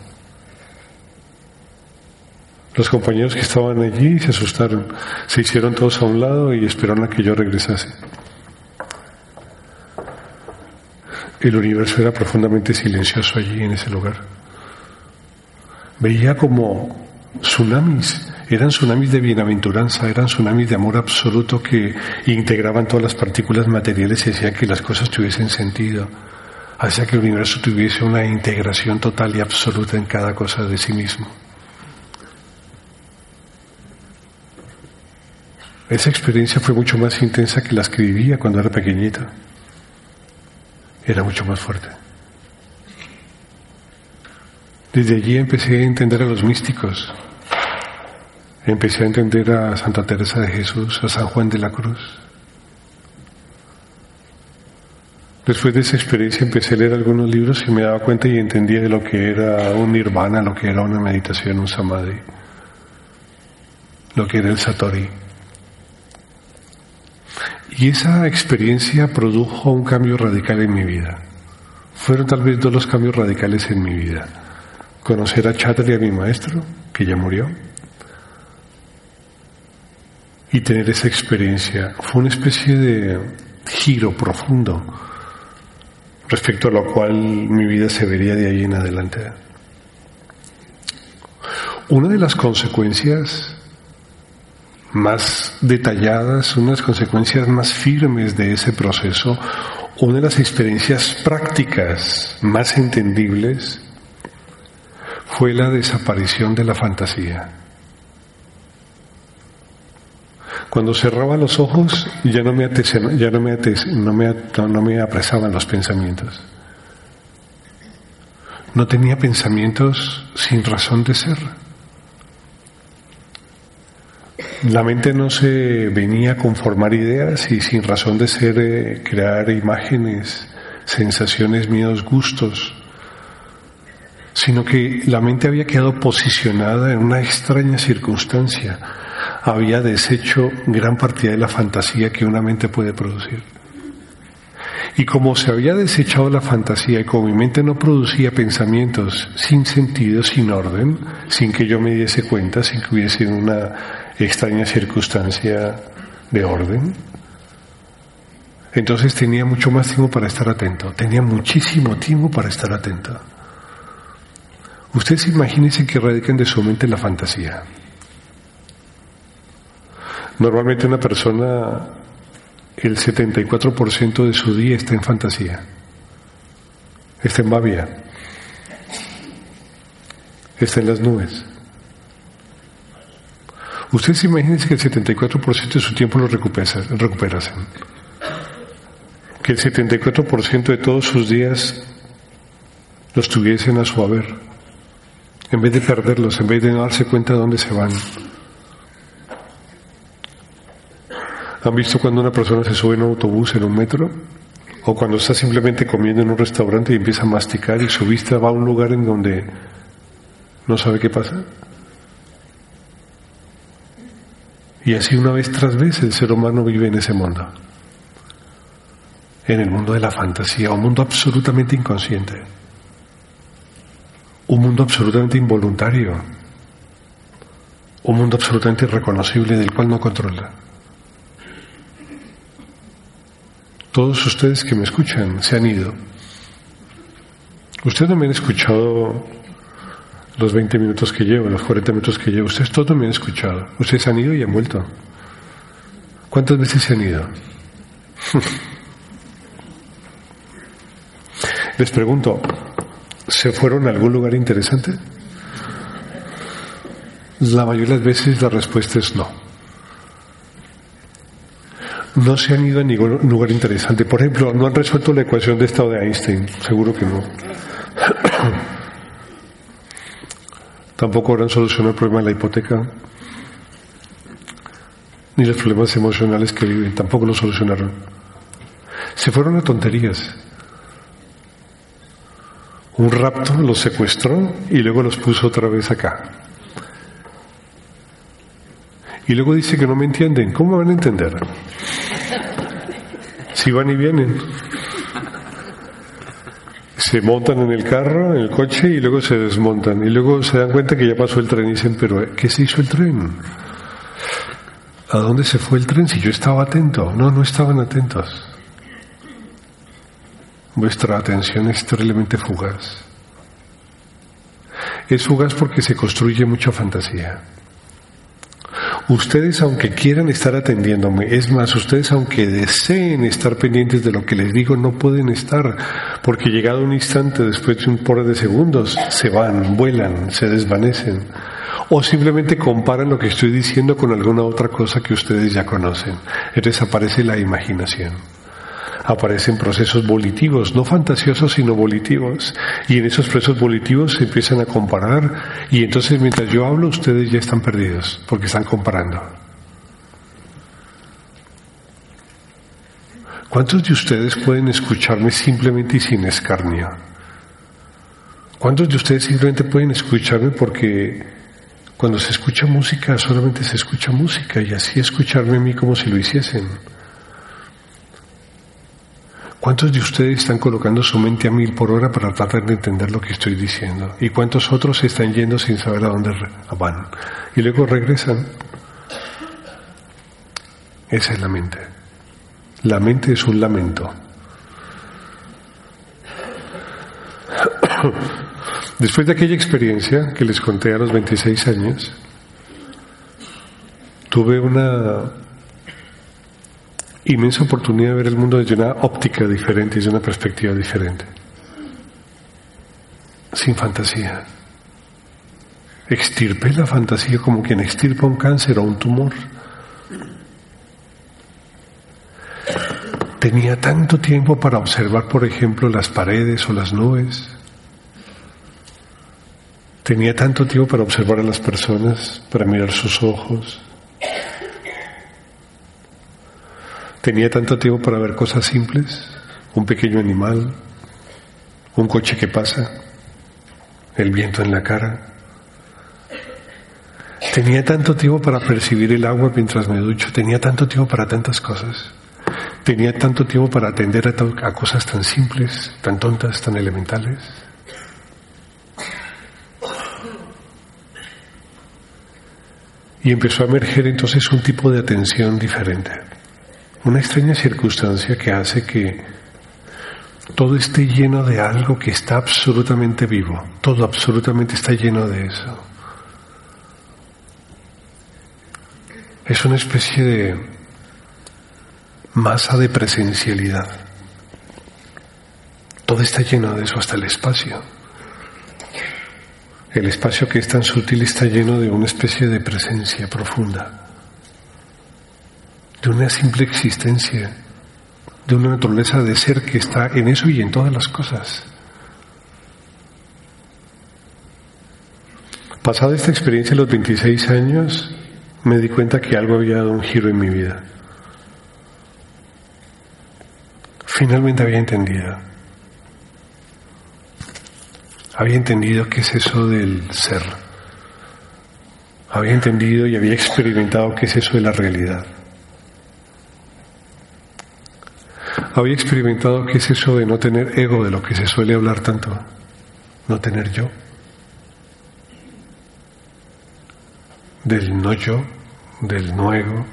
Los compañeros que estaban allí se asustaron, se hicieron todos a un lado y esperaron a que yo regresase. El universo era profundamente silencioso allí en ese lugar. Veía como tsunamis, eran tsunamis de bienaventuranza, eran tsunamis de amor absoluto que integraban todas las partículas materiales y hacían que las cosas tuviesen sentido, hacía que el universo tuviese una integración total y absoluta en cada cosa de sí mismo. Esa experiencia fue mucho más intensa que las que vivía cuando era pequeñita. Era mucho más fuerte. Desde allí empecé a entender a los místicos. Empecé a entender a Santa Teresa de Jesús, a San Juan de la Cruz. Después de esa experiencia empecé a leer algunos libros y me daba cuenta y entendía de lo que era un nirvana, lo que era una meditación, un samadhi, lo que era el satori. Y esa experiencia produjo un cambio radical en mi vida. Fueron tal vez dos los cambios radicales en mi vida. Conocer a Chatri, a mi maestro, que ya murió, y tener esa experiencia. Fue una especie de giro profundo respecto a lo cual mi vida se vería de ahí en adelante. Una de las consecuencias más detalladas, unas consecuencias más firmes de ese proceso, una de las experiencias prácticas más entendibles fue la desaparición de la fantasía. Cuando cerraba los ojos ya no me, ya no me, apresaban los pensamientos. No tenía pensamientos sin razón de ser. La mente no se venía a conformar ideas y sin razón de ser eh, crear imágenes, sensaciones, miedos, gustos, sino que la mente había quedado posicionada en una extraña circunstancia, había deshecho gran parte de la fantasía que una mente puede producir. Y como se había desechado la fantasía y como mi mente no producía pensamientos sin sentido, sin orden, sin que yo me diese cuenta, sin que hubiese una extraña circunstancia de orden. Entonces tenía mucho más tiempo para estar atento, tenía muchísimo tiempo para estar atento. Ustedes imagínense que radican de su mente la fantasía. Normalmente una persona, el 74% de su día está en fantasía, está en babia, está en las nubes. Ustedes imagínense que el 74% de su tiempo lo recuperasen. Que el 74% de todos sus días los tuviesen a su haber. En vez de perderlos, en vez de no darse cuenta de dónde se van. ¿Han visto cuando una persona se sube en un autobús, en un metro? O cuando está simplemente comiendo en un restaurante y empieza a masticar y su vista va a un lugar en donde no sabe qué pasa. Y así una vez tras vez el ser humano vive en ese mundo. en el mundo de la fantasía, un mundo absolutamente inconsciente, un mundo absolutamente involuntario, un mundo absolutamente irreconocible del cual no controla. Todos ustedes que me escuchan se han ido. Ustedes no me han escuchado los 20 minutos que llevo, los 40 minutos que llevo. Ustedes todos me han escuchado. Ustedes han ido y han vuelto. ¿Cuántas veces se han ido? Les pregunto, ¿se fueron a algún lugar interesante? La mayoría de las veces la respuesta es no. No se han ido a ningún lugar interesante. Por ejemplo, no han resuelto la ecuación de estado de Einstein. Seguro que no. Tampoco habrán solucionado el problema de la hipoteca. Ni los problemas emocionales que viven. Tampoco lo solucionaron. Se fueron a tonterías. Un rapto los secuestró y luego los puso otra vez acá. Y luego dice que no me entienden. ¿Cómo van a entender? Si van y vienen. Se montan en el carro, en el coche y luego se desmontan. Y luego se dan cuenta que ya pasó el tren y dicen, pero ¿qué se hizo el tren? ¿A dónde se fue el tren si yo estaba atento? No, no estaban atentos. Vuestra atención es terriblemente fugaz. Es fugaz porque se construye mucha fantasía. Ustedes, aunque quieran estar atendiéndome, es más, ustedes, aunque deseen estar pendientes de lo que les digo, no pueden estar, porque llegado un instante, después de un par de segundos, se van, vuelan, se desvanecen, o simplemente comparan lo que estoy diciendo con alguna otra cosa que ustedes ya conocen. Entonces aparece la imaginación aparecen procesos volitivos, no fantasiosos, sino volitivos. Y en esos procesos volitivos se empiezan a comparar y entonces mientras yo hablo ustedes ya están perdidos porque están comparando. ¿Cuántos de ustedes pueden escucharme simplemente y sin escarnio? ¿Cuántos de ustedes simplemente pueden escucharme porque cuando se escucha música solamente se escucha música y así escucharme a mí como si lo hiciesen? ¿Cuántos de ustedes están colocando su mente a mil por hora para tratar de entender lo que estoy diciendo? ¿Y cuántos otros están yendo sin saber a dónde van? Y luego regresan. Esa es la mente. La mente es un lamento. Después de aquella experiencia que les conté a los 26 años, tuve una inmensa oportunidad de ver el mundo desde una óptica diferente, desde una perspectiva diferente. Sin fantasía. Extirpé la fantasía como quien extirpa un cáncer o un tumor. Tenía tanto tiempo para observar, por ejemplo, las paredes o las nubes. Tenía tanto tiempo para observar a las personas, para mirar sus ojos, Tenía tanto tiempo para ver cosas simples, un pequeño animal, un coche que pasa, el viento en la cara. Tenía tanto tiempo para percibir el agua mientras me ducho, tenía tanto tiempo para tantas cosas. Tenía tanto tiempo para atender a, a cosas tan simples, tan tontas, tan elementales. Y empezó a emerger entonces un tipo de atención diferente una extraña circunstancia que hace que todo esté lleno de algo que está absolutamente vivo, todo absolutamente está lleno de eso. Es una especie de masa de presencialidad. Todo está lleno de eso, hasta el espacio. El espacio que es tan sutil está lleno de una especie de presencia profunda de una simple existencia, de una naturaleza de ser que está en eso y en todas las cosas. Pasada esta experiencia de los 26 años, me di cuenta que algo había dado un giro en mi vida. Finalmente había entendido. Había entendido qué es eso del ser. Había entendido y había experimentado qué es eso de la realidad. Había experimentado qué es eso de no tener ego, de lo que se suele hablar tanto, no tener yo, del no yo, del no ego,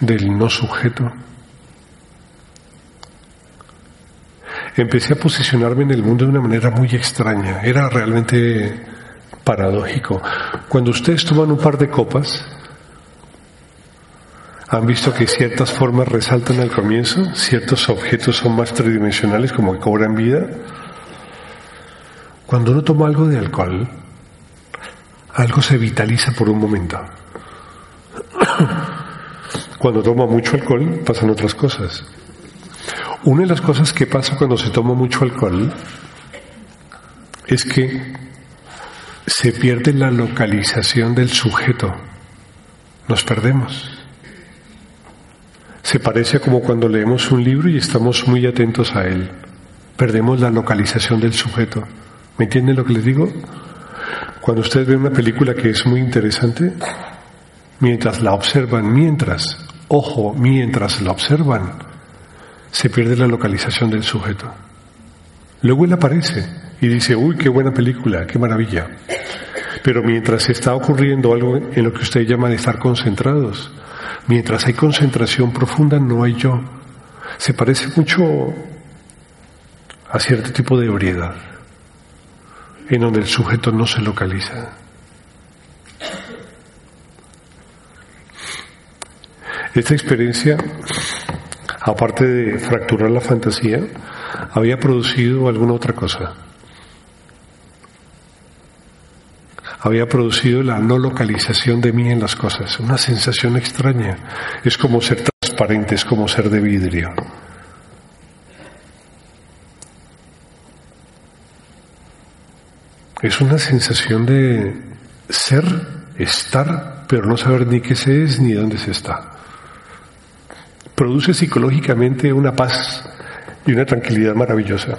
del no sujeto. Empecé a posicionarme en el mundo de una manera muy extraña, era realmente paradójico. Cuando ustedes toman un par de copas, han visto que ciertas formas resaltan al comienzo, ciertos objetos son más tridimensionales como que cobran vida. Cuando uno toma algo de alcohol, algo se vitaliza por un momento. Cuando toma mucho alcohol pasan otras cosas. Una de las cosas que pasa cuando se toma mucho alcohol es que se pierde la localización del sujeto. Nos perdemos. Se parece como cuando leemos un libro y estamos muy atentos a él. Perdemos la localización del sujeto. ¿Me entienden lo que les digo? Cuando ustedes ven una película que es muy interesante, mientras la observan, mientras, ojo, mientras la observan, se pierde la localización del sujeto. Luego él aparece y dice, uy, qué buena película, qué maravilla. Pero mientras está ocurriendo algo en lo que ustedes llaman estar concentrados, Mientras hay concentración profunda, no hay yo. Se parece mucho a cierto tipo de ebriedad, en donde el sujeto no se localiza. Esta experiencia, aparte de fracturar la fantasía, había producido alguna otra cosa. Había producido la no localización de mí en las cosas, una sensación extraña. Es como ser transparente, es como ser de vidrio. Es una sensación de ser, estar, pero no saber ni qué se es ni dónde se está. Produce psicológicamente una paz y una tranquilidad maravillosa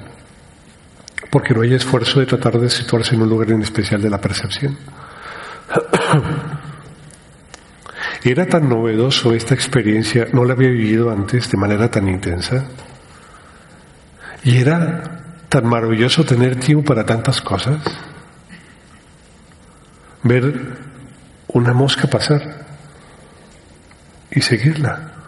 porque no hay esfuerzo de tratar de situarse en un lugar en especial de la percepción. Era tan novedoso esta experiencia, no la había vivido antes de manera tan intensa. Y era tan maravilloso tener tiempo para tantas cosas. Ver una mosca pasar y seguirla.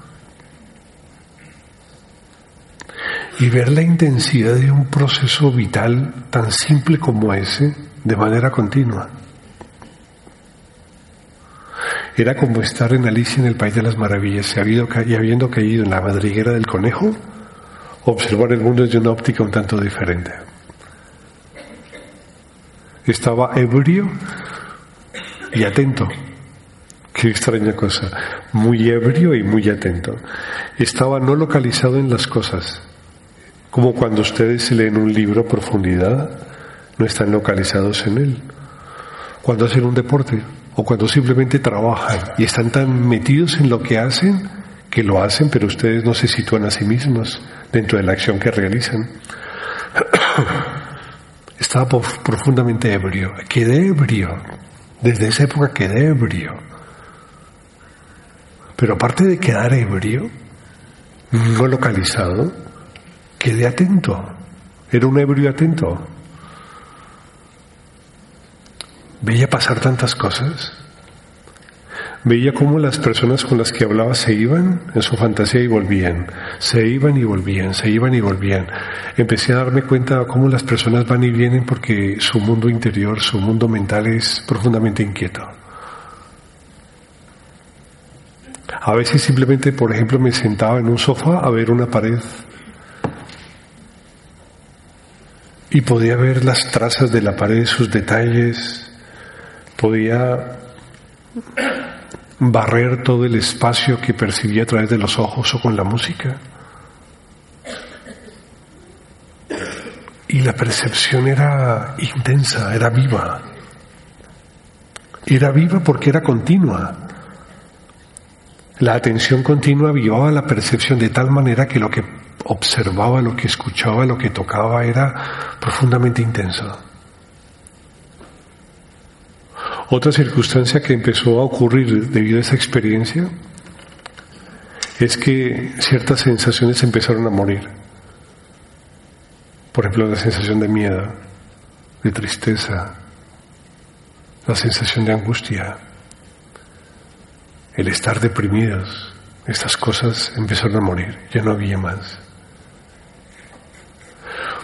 Y ver la intensidad de un proceso vital tan simple como ese de manera continua. Era como estar en Alicia en el País de las Maravillas y habiendo caído en la madriguera del conejo, observar el mundo desde una óptica un tanto diferente. Estaba ebrio y atento. Qué extraña cosa. Muy ebrio y muy atento. Estaba no localizado en las cosas, como cuando ustedes leen un libro a profundidad, no están localizados en él. Cuando hacen un deporte o cuando simplemente trabajan y están tan metidos en lo que hacen que lo hacen, pero ustedes no se sitúan a sí mismos dentro de la acción que realizan. Estaba profundamente ebrio, quedé ebrio, desde esa época quedé ebrio. Pero aparte de quedar ebrio, no localizado, quedé atento. Era un ebrio atento. Veía pasar tantas cosas. Veía cómo las personas con las que hablaba se iban en su fantasía y volvían. Se iban y volvían, se iban y volvían. Empecé a darme cuenta de cómo las personas van y vienen porque su mundo interior, su mundo mental es profundamente inquieto. A veces simplemente, por ejemplo, me sentaba en un sofá a ver una pared y podía ver las trazas de la pared, sus detalles, podía barrer todo el espacio que percibía a través de los ojos o con la música. Y la percepción era intensa, era viva. Era viva porque era continua. La atención continua avivaba la percepción de tal manera que lo que observaba, lo que escuchaba, lo que tocaba era profundamente intenso. Otra circunstancia que empezó a ocurrir debido a esa experiencia es que ciertas sensaciones empezaron a morir. Por ejemplo, la sensación de miedo, de tristeza, la sensación de angustia, el estar deprimidos, estas cosas empezaron a morir, ya no había más.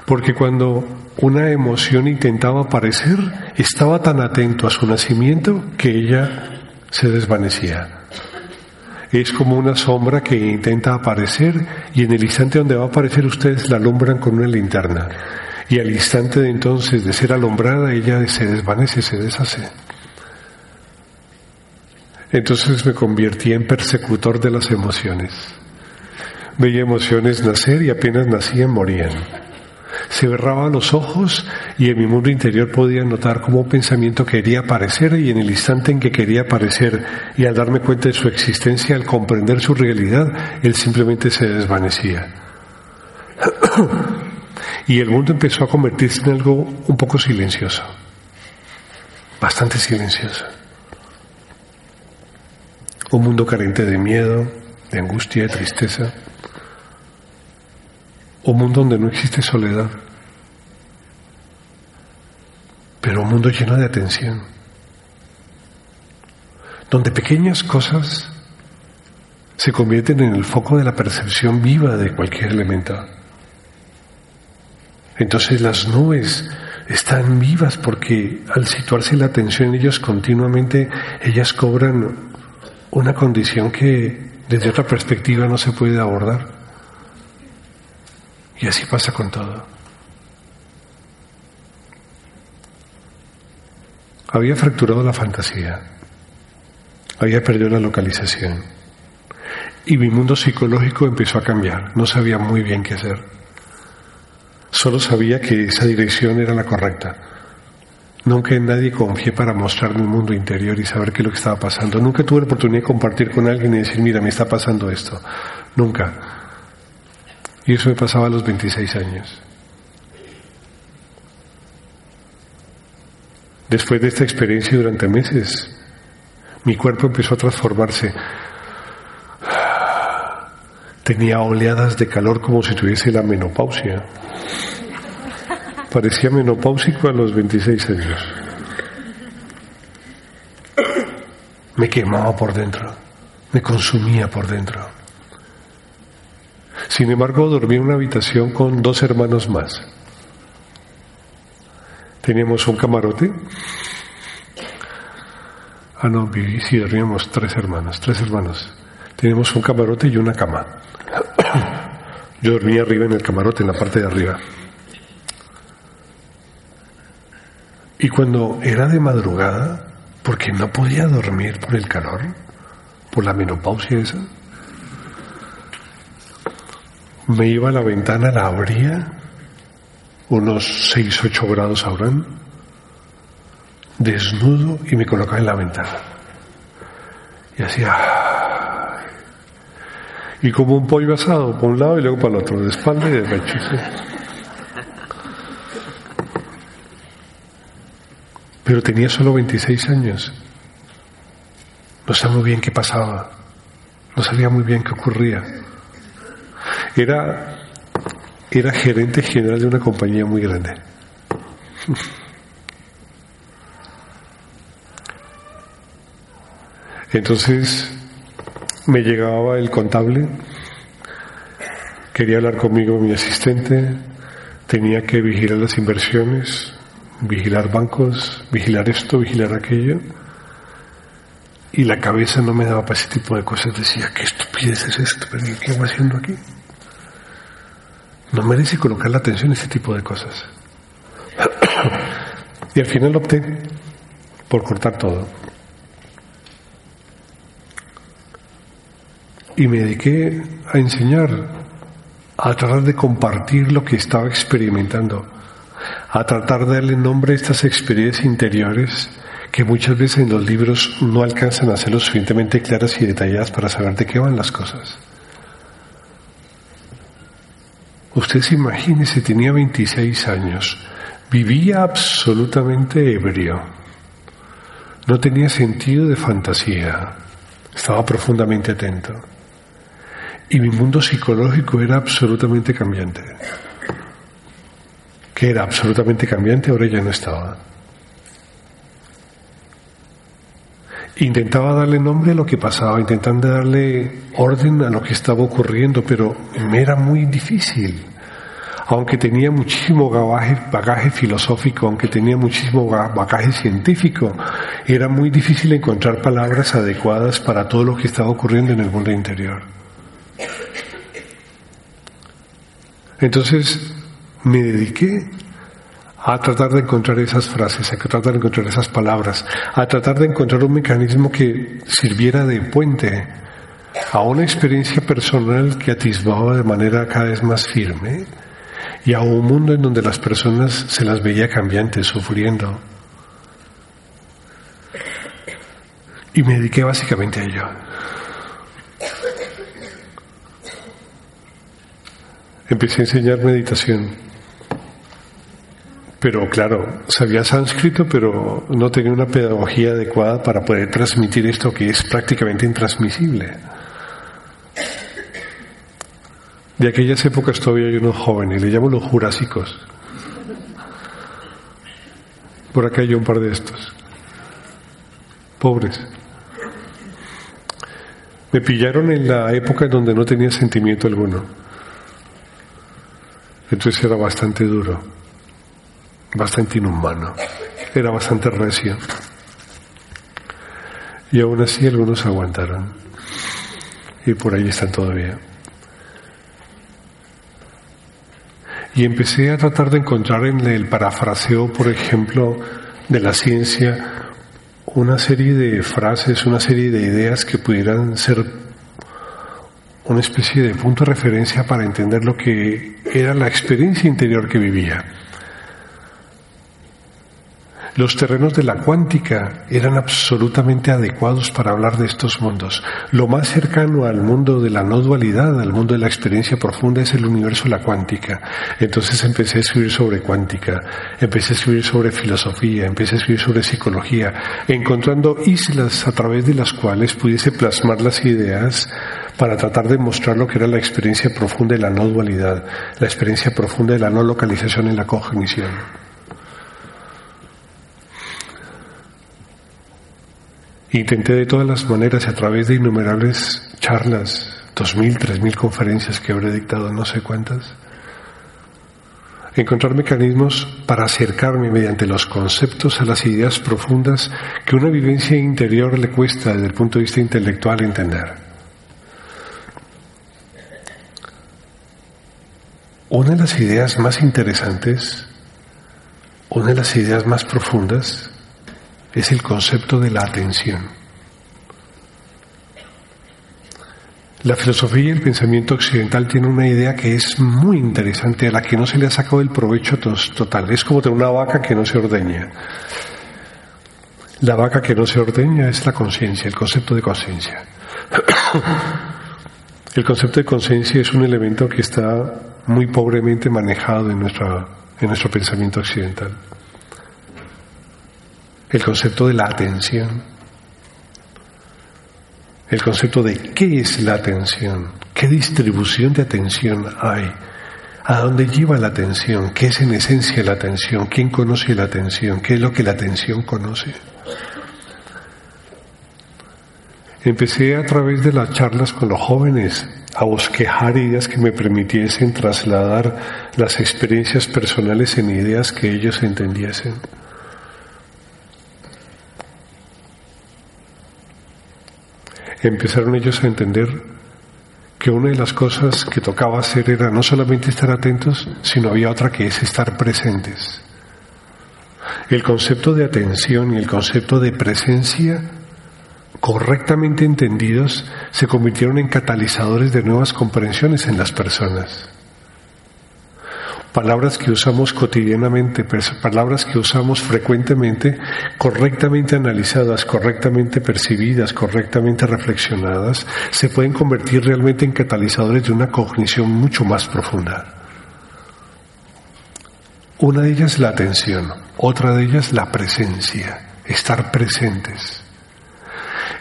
Porque cuando una emoción intentaba aparecer, estaba tan atento a su nacimiento que ella se desvanecía. Es como una sombra que intenta aparecer y en el instante donde va a aparecer ustedes la alumbran con una linterna. Y al instante de entonces de ser alumbrada ella se desvanece, se deshace. Entonces me convertí en persecutor de las emociones. Veía emociones nacer y apenas nacían morían. Se cerraban los ojos y en mi mundo interior podía notar cómo un pensamiento quería aparecer y en el instante en que quería aparecer y al darme cuenta de su existencia, al comprender su realidad, él simplemente se desvanecía. y el mundo empezó a convertirse en algo un poco silencioso, bastante silencioso. Un mundo carente de miedo, de angustia, de tristeza. Un mundo donde no existe soledad. Pero un mundo lleno de atención. Donde pequeñas cosas se convierten en el foco de la percepción viva de cualquier elemento. Entonces las nubes están vivas porque al situarse la atención en ellas continuamente, ellas cobran una condición que desde otra perspectiva no se puede abordar. Y así pasa con todo. Había fracturado la fantasía, había perdido la localización y mi mundo psicológico empezó a cambiar, no sabía muy bien qué hacer. Solo sabía que esa dirección era la correcta Nunca en nadie confié para mostrar mi mundo interior y saber qué es lo que estaba pasando. Nunca tuve la oportunidad de compartir con alguien y decir, mira, me está pasando esto. Nunca. Y eso me pasaba a los 26 años. Después de esta experiencia durante meses, mi cuerpo empezó a transformarse. Tenía oleadas de calor como si tuviese la menopausia. Parecía menopáusico a los 26 años. Me quemaba por dentro, me consumía por dentro. Sin embargo, dormí en una habitación con dos hermanos más. Teníamos un camarote. Ah, no, sí, dormíamos tres hermanos, tres hermanos. Teníamos un camarote y una cama. Yo dormía arriba en el camarote, en la parte de arriba. Y cuando era de madrugada, porque no podía dormir por el calor, por la menopausia esa, me iba a la ventana, la abría, unos 6, 8 grados habrán, desnudo y me colocaba en la ventana. Y hacía... Y como un pollo asado, por un lado y luego para el otro, de espalda y de pecho. Pero tenía solo 26 años. No sabía muy bien qué pasaba, no sabía muy bien qué ocurría. Era, era gerente general de una compañía muy grande. Entonces me llegaba el contable, quería hablar conmigo mi asistente, tenía que vigilar las inversiones, vigilar bancos, vigilar esto, vigilar aquello. Y la cabeza no me daba para ese tipo de cosas. Decía, qué estupidez es esto, pero ¿qué hago haciendo aquí? No merece colocar la atención en ese tipo de cosas. y al final opté por cortar todo. Y me dediqué a enseñar, a tratar de compartir lo que estaba experimentando a tratar de darle nombre a estas experiencias interiores que muchas veces en los libros no alcanzan a ser lo suficientemente claras y detalladas para saber de qué van las cosas. Usted se imagine si tenía 26 años, vivía absolutamente ebrio, no tenía sentido de fantasía, estaba profundamente atento. Y mi mundo psicológico era absolutamente cambiante. Que era absolutamente cambiante, ahora ya no estaba. Intentaba darle nombre a lo que pasaba, intentando darle orden a lo que estaba ocurriendo, pero me era muy difícil. Aunque tenía muchísimo bagaje, bagaje filosófico, aunque tenía muchísimo bagaje científico, era muy difícil encontrar palabras adecuadas para todo lo que estaba ocurriendo en el mundo interior. Entonces me dediqué a tratar de encontrar esas frases, a tratar de encontrar esas palabras, a tratar de encontrar un mecanismo que sirviera de puente a una experiencia personal que atisbaba de manera cada vez más firme y a un mundo en donde las personas se las veía cambiantes, sufriendo. Y me dediqué básicamente a ello. Empecé a enseñar meditación. Pero claro, sabía sánscrito, pero no tenía una pedagogía adecuada para poder transmitir esto que es prácticamente intransmisible. De aquellas épocas todavía hay unos jóvenes, le llamo los jurásicos. Por acá hay un par de estos. Pobres. Me pillaron en la época en donde no tenía sentimiento alguno. Entonces era bastante duro bastante inhumano, era bastante recio. Y aún así algunos aguantaron. Y por ahí están todavía. Y empecé a tratar de encontrar en el parafraseo, por ejemplo, de la ciencia, una serie de frases, una serie de ideas que pudieran ser una especie de punto de referencia para entender lo que era la experiencia interior que vivía. Los terrenos de la cuántica eran absolutamente adecuados para hablar de estos mundos. Lo más cercano al mundo de la no dualidad, al mundo de la experiencia profunda, es el universo la cuántica. Entonces empecé a escribir sobre cuántica, empecé a escribir sobre filosofía, empecé a escribir sobre psicología, encontrando islas a través de las cuales pudiese plasmar las ideas para tratar de mostrar lo que era la experiencia profunda de la no dualidad, la experiencia profunda de la no localización en la cognición. Intenté de todas las maneras, a través de innumerables charlas, dos mil, tres mil conferencias que habré dictado, no sé cuántas, encontrar mecanismos para acercarme mediante los conceptos a las ideas profundas que una vivencia interior le cuesta desde el punto de vista intelectual entender. Una de las ideas más interesantes, una de las ideas más profundas, es el concepto de la atención. La filosofía y el pensamiento occidental tienen una idea que es muy interesante, a la que no se le ha sacado el provecho total. Es como tener una vaca que no se ordeña. La vaca que no se ordeña es la conciencia, el concepto de conciencia. El concepto de conciencia es un elemento que está muy pobremente manejado en, en nuestro pensamiento occidental el concepto de la atención, el concepto de qué es la atención, qué distribución de atención hay, a dónde lleva la atención, qué es en esencia la atención, quién conoce la atención, qué es lo que la atención conoce. Empecé a través de las charlas con los jóvenes a bosquejar ideas que me permitiesen trasladar las experiencias personales en ideas que ellos entendiesen. empezaron ellos a entender que una de las cosas que tocaba hacer era no solamente estar atentos, sino había otra que es estar presentes. El concepto de atención y el concepto de presencia, correctamente entendidos, se convirtieron en catalizadores de nuevas comprensiones en las personas palabras que usamos cotidianamente, palabras que usamos frecuentemente, correctamente analizadas, correctamente percibidas, correctamente reflexionadas, se pueden convertir realmente en catalizadores de una cognición mucho más profunda. Una de ellas la atención, otra de ellas la presencia, estar presentes.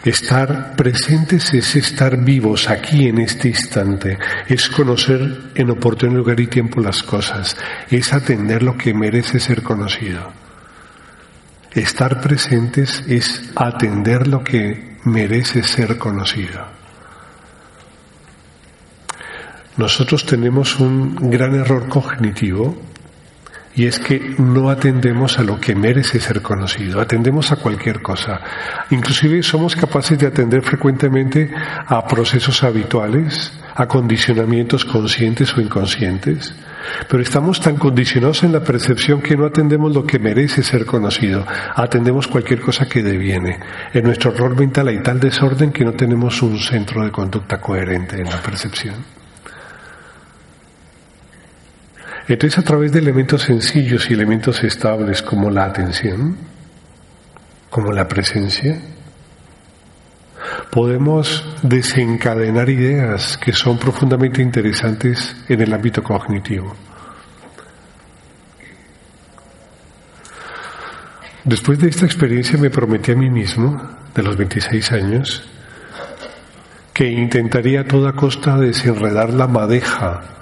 Estar presentes es estar vivos aquí en este instante, es conocer en oportuno lugar y tiempo las cosas, es atender lo que merece ser conocido. Estar presentes es atender lo que merece ser conocido. Nosotros tenemos un gran error cognitivo y es que no atendemos a lo que merece ser conocido, atendemos a cualquier cosa. Inclusive somos capaces de atender frecuentemente a procesos habituales, a condicionamientos conscientes o inconscientes, pero estamos tan condicionados en la percepción que no atendemos lo que merece ser conocido, atendemos cualquier cosa que deviene. En nuestro rol mental hay tal desorden que no tenemos un centro de conducta coherente en la percepción. Entonces, a través de elementos sencillos y elementos estables como la atención, como la presencia, podemos desencadenar ideas que son profundamente interesantes en el ámbito cognitivo. Después de esta experiencia me prometí a mí mismo, de los 26 años, que intentaría a toda costa desenredar la madeja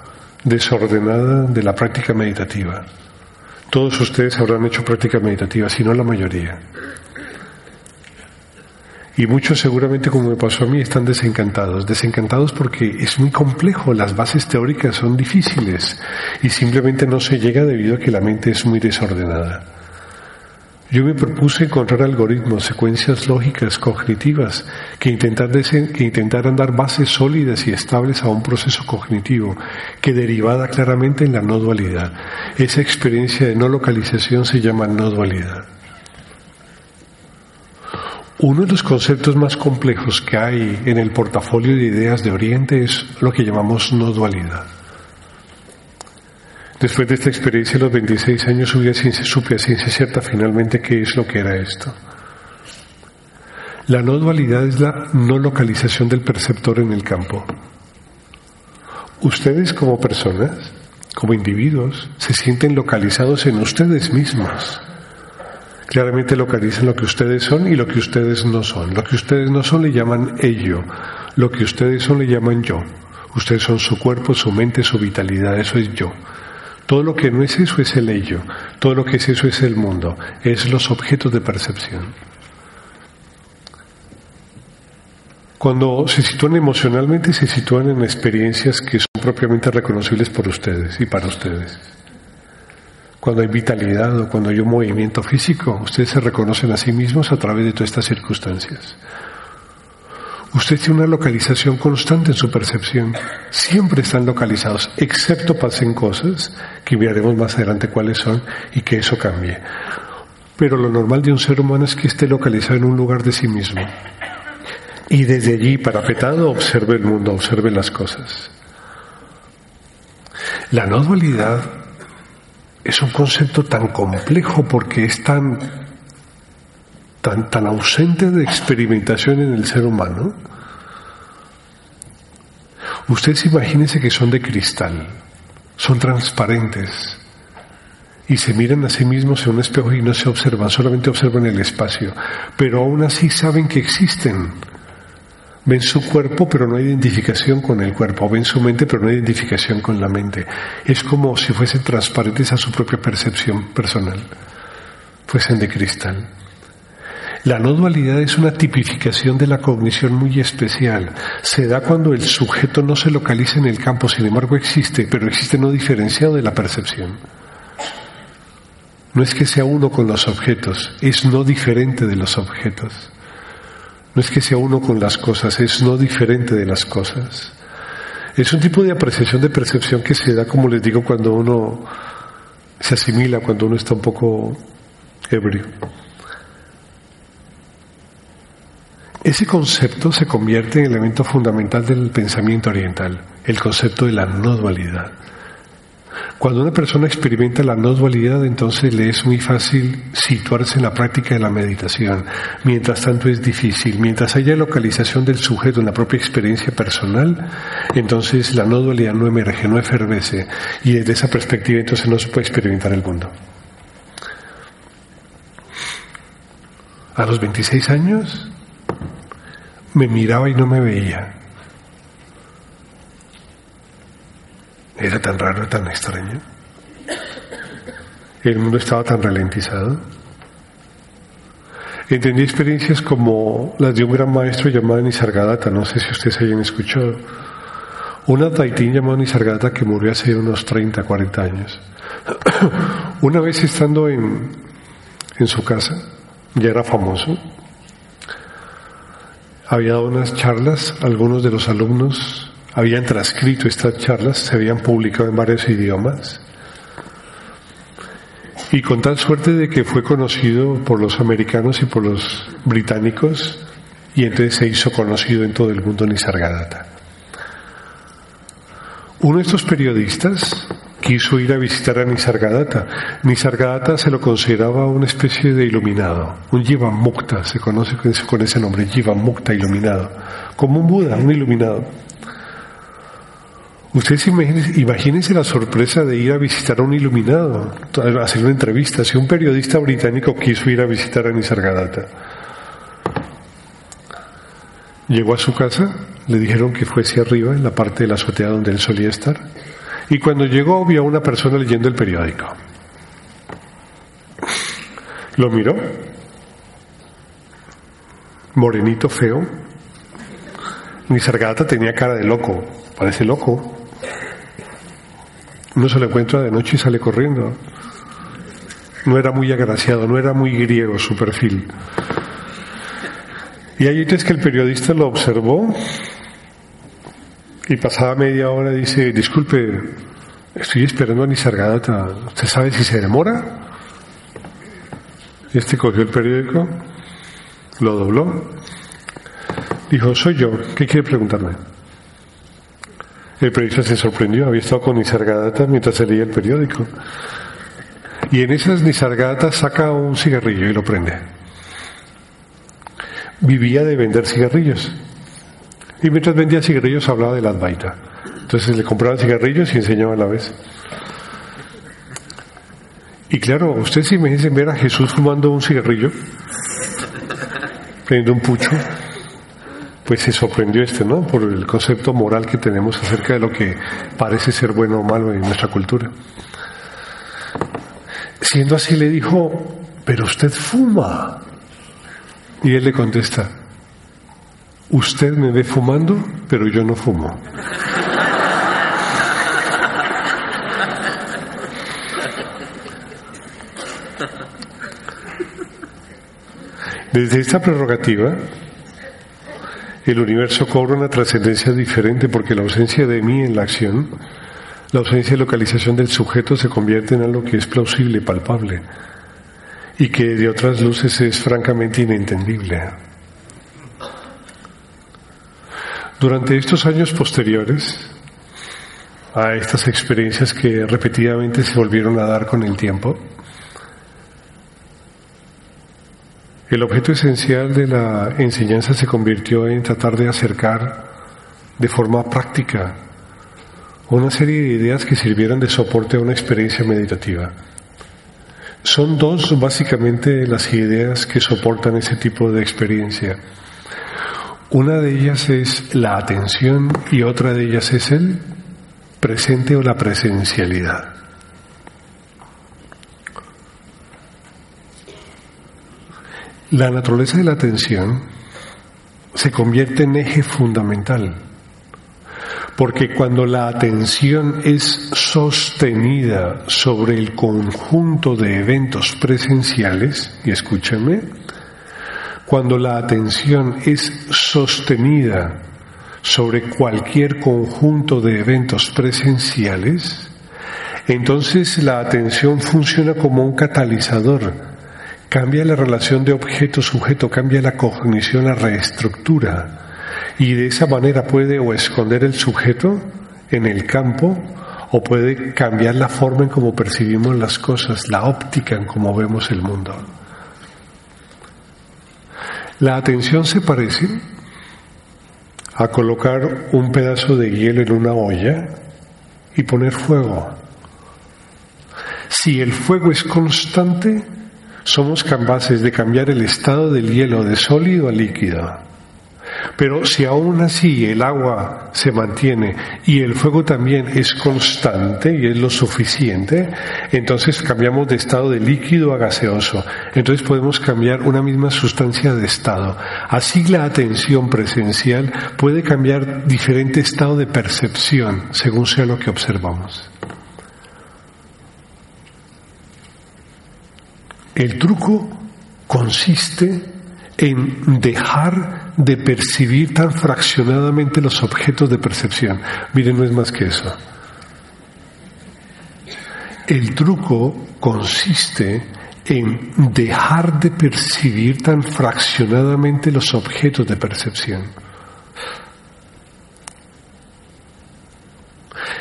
desordenada de la práctica meditativa. Todos ustedes habrán hecho práctica meditativa, si no la mayoría. Y muchos seguramente, como me pasó a mí, están desencantados. Desencantados porque es muy complejo, las bases teóricas son difíciles y simplemente no se llega debido a que la mente es muy desordenada. Yo me propuse encontrar algoritmos, secuencias lógicas, cognitivas, que, intentar que intentaran dar bases sólidas y estables a un proceso cognitivo, que derivada claramente en la no dualidad. Esa experiencia de no localización se llama no dualidad. Uno de los conceptos más complejos que hay en el portafolio de ideas de Oriente es lo que llamamos no dualidad. Después de esta experiencia, los 26 años, supe a ciencia cierta finalmente qué es lo que era esto. La no dualidad es la no localización del perceptor en el campo. Ustedes como personas, como individuos, se sienten localizados en ustedes mismos. Claramente localizan lo que ustedes son y lo que ustedes no son. Lo que ustedes no son le llaman ello, lo que ustedes son le llaman yo. Ustedes son su cuerpo, su mente, su vitalidad, eso es yo. Todo lo que no es eso es el ello, todo lo que es eso es el mundo, es los objetos de percepción. Cuando se sitúan emocionalmente, se sitúan en experiencias que son propiamente reconocibles por ustedes y para ustedes. Cuando hay vitalidad o cuando hay un movimiento físico, ustedes se reconocen a sí mismos a través de todas estas circunstancias. Usted tiene una localización constante en su percepción. Siempre están localizados, excepto pasen cosas que veremos más adelante cuáles son y que eso cambie. Pero lo normal de un ser humano es que esté localizado en un lugar de sí mismo. Y desde allí, parapetado, observe el mundo, observe las cosas. La no dualidad es un concepto tan complejo porque es tan tan, ausente de experimentación en el ser humano. Ustedes imagínense que son de cristal, son transparentes y se miran a sí mismos en un espejo y no se observan, solamente observan el espacio, pero aún así saben que existen. Ven su cuerpo, pero no hay identificación con el cuerpo. Ven su mente, pero no hay identificación con la mente. Es como si fuesen transparentes a su propia percepción personal. Fuesen de cristal. La no dualidad es una tipificación de la cognición muy especial. Se da cuando el sujeto no se localiza en el campo, sin embargo existe, pero existe no diferenciado de la percepción. No es que sea uno con los objetos, es no diferente de los objetos. No es que sea uno con las cosas, es no diferente de las cosas. Es un tipo de apreciación de percepción que se da, como les digo, cuando uno se asimila, cuando uno está un poco ebrio. Ese concepto se convierte en elemento fundamental del pensamiento oriental, el concepto de la no dualidad. Cuando una persona experimenta la no dualidad, entonces le es muy fácil situarse en la práctica de la meditación. Mientras tanto es difícil. Mientras haya localización del sujeto en la propia experiencia personal, entonces la no dualidad no emerge, no efervece. Y desde esa perspectiva entonces no se puede experimentar el mundo. A los 26 años me miraba y no me veía. Era tan raro, tan extraño. El mundo estaba tan ralentizado. Entendí experiencias como las de un gran maestro llamado Nisargadatta, no sé si ustedes hayan escuchado. Una taitín llamada Nisargadatta que murió hace unos 30, 40 años. Una vez estando en, en su casa, ya era famoso, había dado unas charlas, algunos de los alumnos habían transcrito estas charlas, se habían publicado en varios idiomas. Y con tal suerte de que fue conocido por los americanos y por los británicos, y entonces se hizo conocido en todo el mundo Nisargadatta. Uno de estos periodistas quiso ir a visitar a Nisargadatta. Nisargadatta se lo consideraba una especie de iluminado, un Jiva Mukta, se conoce con ese nombre, Jiva Mukta iluminado, como un Buda, un iluminado. Ustedes imagínense, imagínense, la sorpresa de ir a visitar a un iluminado, hacer una entrevista. Si un periodista británico quiso ir a visitar a Nisargadatta, llegó a su casa, le dijeron que fuese arriba, en la parte de la azotea donde él solía estar, y cuando llegó vio a una persona leyendo el periódico. Lo miró, morenito feo. Nisargadatta tenía cara de loco, parece loco. Uno se lo encuentra de noche y sale corriendo. No era muy agraciado, no era muy griego su perfil. Y hay es que el periodista lo observó y pasaba media hora dice, disculpe, estoy esperando a Nisargadatta, ¿usted sabe si se demora? Y este cogió el periódico, lo dobló, dijo, soy yo, ¿qué quiere preguntarme? El periodista se sorprendió, había estado con Nisargadatta mientras se leía el periódico. Y en esas Nisargadatta saca un cigarrillo y lo prende. Vivía de vender cigarrillos. Y mientras vendía cigarrillos hablaba de la Advaita. Entonces le compraban cigarrillos y enseñaba a la vez. Y claro, ustedes imaginen ver a Jesús fumando un cigarrillo, prendiendo un pucho, pues se sorprendió este, ¿no? Por el concepto moral que tenemos acerca de lo que parece ser bueno o malo en nuestra cultura. Siendo así, le dijo, pero usted fuma. Y él le contesta, usted me ve fumando, pero yo no fumo. Desde esta prerrogativa, el universo cobra una trascendencia diferente porque la ausencia de mí en la acción, la ausencia de localización del sujeto se convierte en algo que es plausible, palpable y que de otras luces es francamente inentendible. Durante estos años posteriores a estas experiencias que repetidamente se volvieron a dar con el tiempo, El objeto esencial de la enseñanza se convirtió en tratar de acercar de forma práctica una serie de ideas que sirvieran de soporte a una experiencia meditativa. Son dos básicamente las ideas que soportan ese tipo de experiencia. Una de ellas es la atención y otra de ellas es el presente o la presencialidad. La naturaleza de la atención se convierte en eje fundamental, porque cuando la atención es sostenida sobre el conjunto de eventos presenciales, y escúchame, cuando la atención es sostenida sobre cualquier conjunto de eventos presenciales, entonces la atención funciona como un catalizador Cambia la relación de objeto-sujeto, cambia la cognición, la reestructura. Y de esa manera puede o esconder el sujeto en el campo o puede cambiar la forma en cómo percibimos las cosas, la óptica en cómo vemos el mundo. La atención se parece a colocar un pedazo de hielo en una olla y poner fuego. Si el fuego es constante, somos capaces de cambiar el estado del hielo de sólido a líquido. Pero si aún así el agua se mantiene y el fuego también es constante y es lo suficiente, entonces cambiamos de estado de líquido a gaseoso. Entonces podemos cambiar una misma sustancia de estado. Así la atención presencial puede cambiar diferente estado de percepción según sea lo que observamos. El truco consiste en dejar de percibir tan fraccionadamente los objetos de percepción. Miren, no es más que eso. El truco consiste en dejar de percibir tan fraccionadamente los objetos de percepción.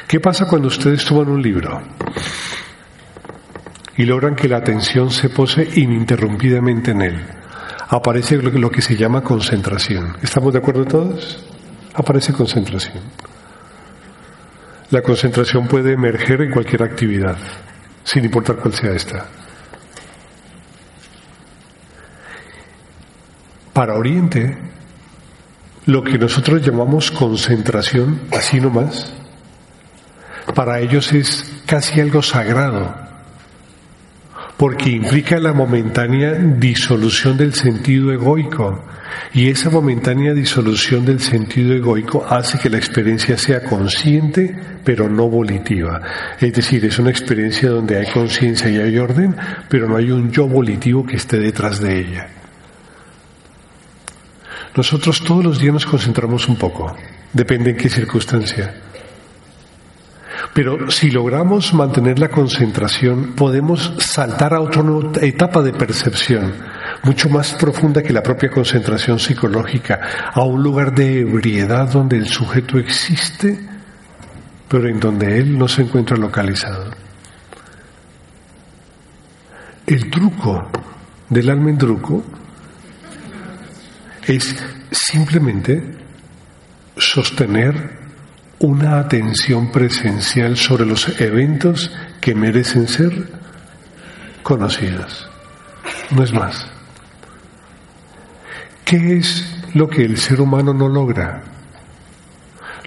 ¿Qué pasa cuando ustedes toman un libro y logran que la atención se pose ininterrumpidamente en él? Aparece lo que se llama concentración. ¿Estamos de acuerdo todos? Aparece concentración. La concentración puede emerger en cualquier actividad, sin importar cuál sea esta. Para Oriente, lo que nosotros llamamos concentración, así nomás, para ellos es casi algo sagrado, porque implica la momentánea disolución del sentido egoico. Y esa momentánea disolución del sentido egoico hace que la experiencia sea consciente, pero no volitiva. Es decir, es una experiencia donde hay conciencia y hay orden, pero no hay un yo volitivo que esté detrás de ella. Nosotros todos los días nos concentramos un poco, depende en qué circunstancia. Pero si logramos mantener la concentración, podemos saltar a otra etapa de percepción, mucho más profunda que la propia concentración psicológica, a un lugar de ebriedad donde el sujeto existe, pero en donde él no se encuentra localizado. El truco del almendruco es simplemente sostener una atención presencial sobre los eventos que merecen ser conocidos. No es más. ¿Qué es lo que el ser humano no logra?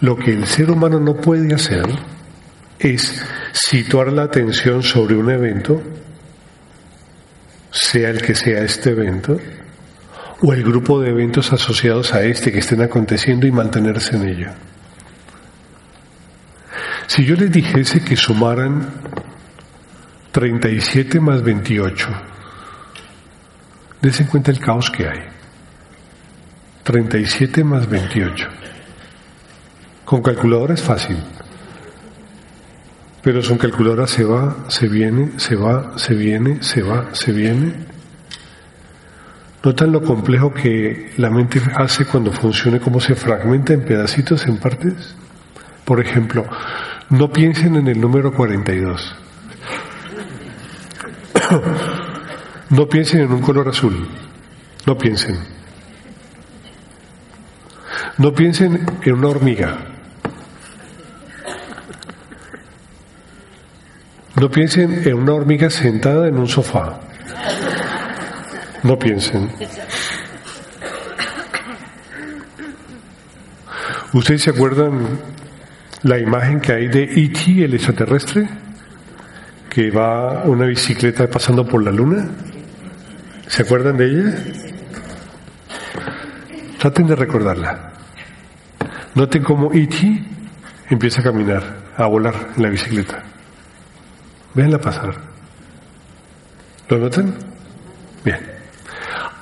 Lo que el ser humano no puede hacer es situar la atención sobre un evento, sea el que sea este evento, o el grupo de eventos asociados a este que estén aconteciendo y mantenerse en ello. Si yo les dijese que sumaran 37 más 28, des en cuenta el caos que hay. 37 más 28. Con calculadora es fácil, pero son calculadora se va, se viene, se va, se viene, se va, se viene. ¿Notan lo complejo que la mente hace cuando funciona, cómo se fragmenta en pedacitos, en partes? Por ejemplo, no piensen en el número 42. No piensen en un color azul. No piensen. No piensen en una hormiga. No piensen en una hormiga sentada en un sofá. No piensen. ¿Ustedes se acuerdan la imagen que hay de E.T., el extraterrestre, que va una bicicleta pasando por la luna. ¿Se acuerdan de ella? Traten de recordarla. Noten cómo E.T. empieza a caminar, a volar en la bicicleta. Véanla pasar. ¿Lo notan? Bien.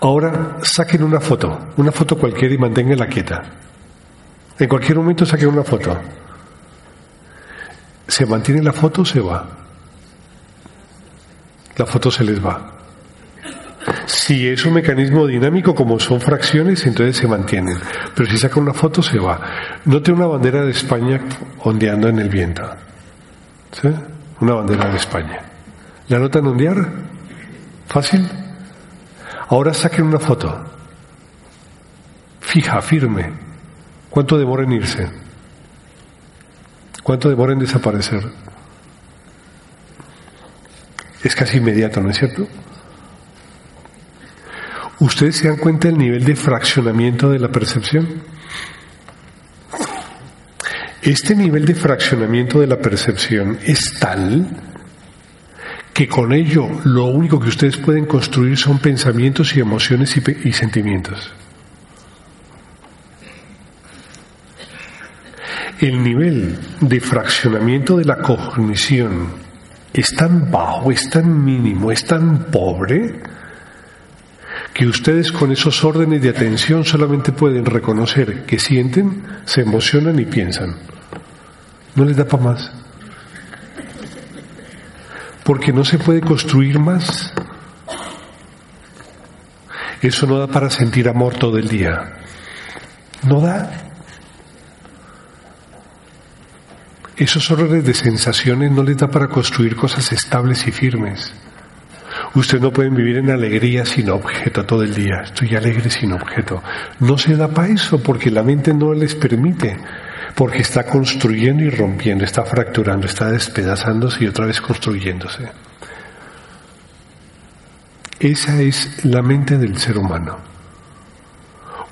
Ahora saquen una foto, una foto cualquiera y manténganla quieta. En cualquier momento saquen una foto se mantiene la foto, se va. La foto se les va. Si es un mecanismo dinámico, como son fracciones, entonces se mantienen. Pero si saca una foto, se va. Note una bandera de España ondeando en el viento. ¿Sí? Una bandera de España. ¿La notan ondear? ¿Fácil? Ahora saquen una foto. Fija, firme. ¿Cuánto demora en irse? ¿Cuánto demora en desaparecer? Es casi inmediato, ¿no es cierto? ¿Ustedes se dan cuenta del nivel de fraccionamiento de la percepción? Este nivel de fraccionamiento de la percepción es tal que con ello lo único que ustedes pueden construir son pensamientos y emociones y, y sentimientos. El nivel de fraccionamiento de la cognición es tan bajo, es tan mínimo, es tan pobre, que ustedes con esos órdenes de atención solamente pueden reconocer que sienten, se emocionan y piensan. No les da para más. Porque no se puede construir más. Eso no da para sentir amor todo el día. No da. Esos órdenes de sensaciones no les da para construir cosas estables y firmes. Usted no puede vivir en alegría sin objeto todo el día. Estoy alegre sin objeto. No se da para eso porque la mente no les permite. Porque está construyendo y rompiendo, está fracturando, está despedazándose y otra vez construyéndose. Esa es la mente del ser humano.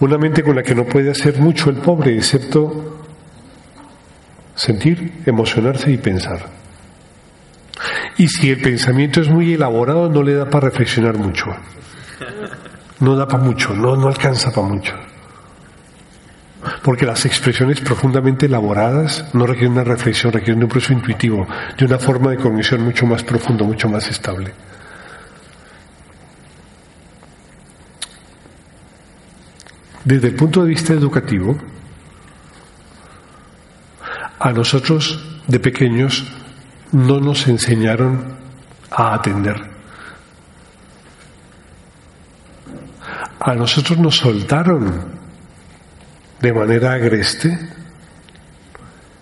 Una mente con la que no puede hacer mucho el pobre, excepto sentir, emocionarse y pensar. Y si el pensamiento es muy elaborado, no le da para reflexionar mucho. No da para mucho, no, no alcanza para mucho. Porque las expresiones profundamente elaboradas no requieren una reflexión, requieren un proceso intuitivo, de una forma de cognición mucho más profundo, mucho más estable. Desde el punto de vista educativo, a nosotros de pequeños no nos enseñaron a atender. A nosotros nos soltaron de manera agreste,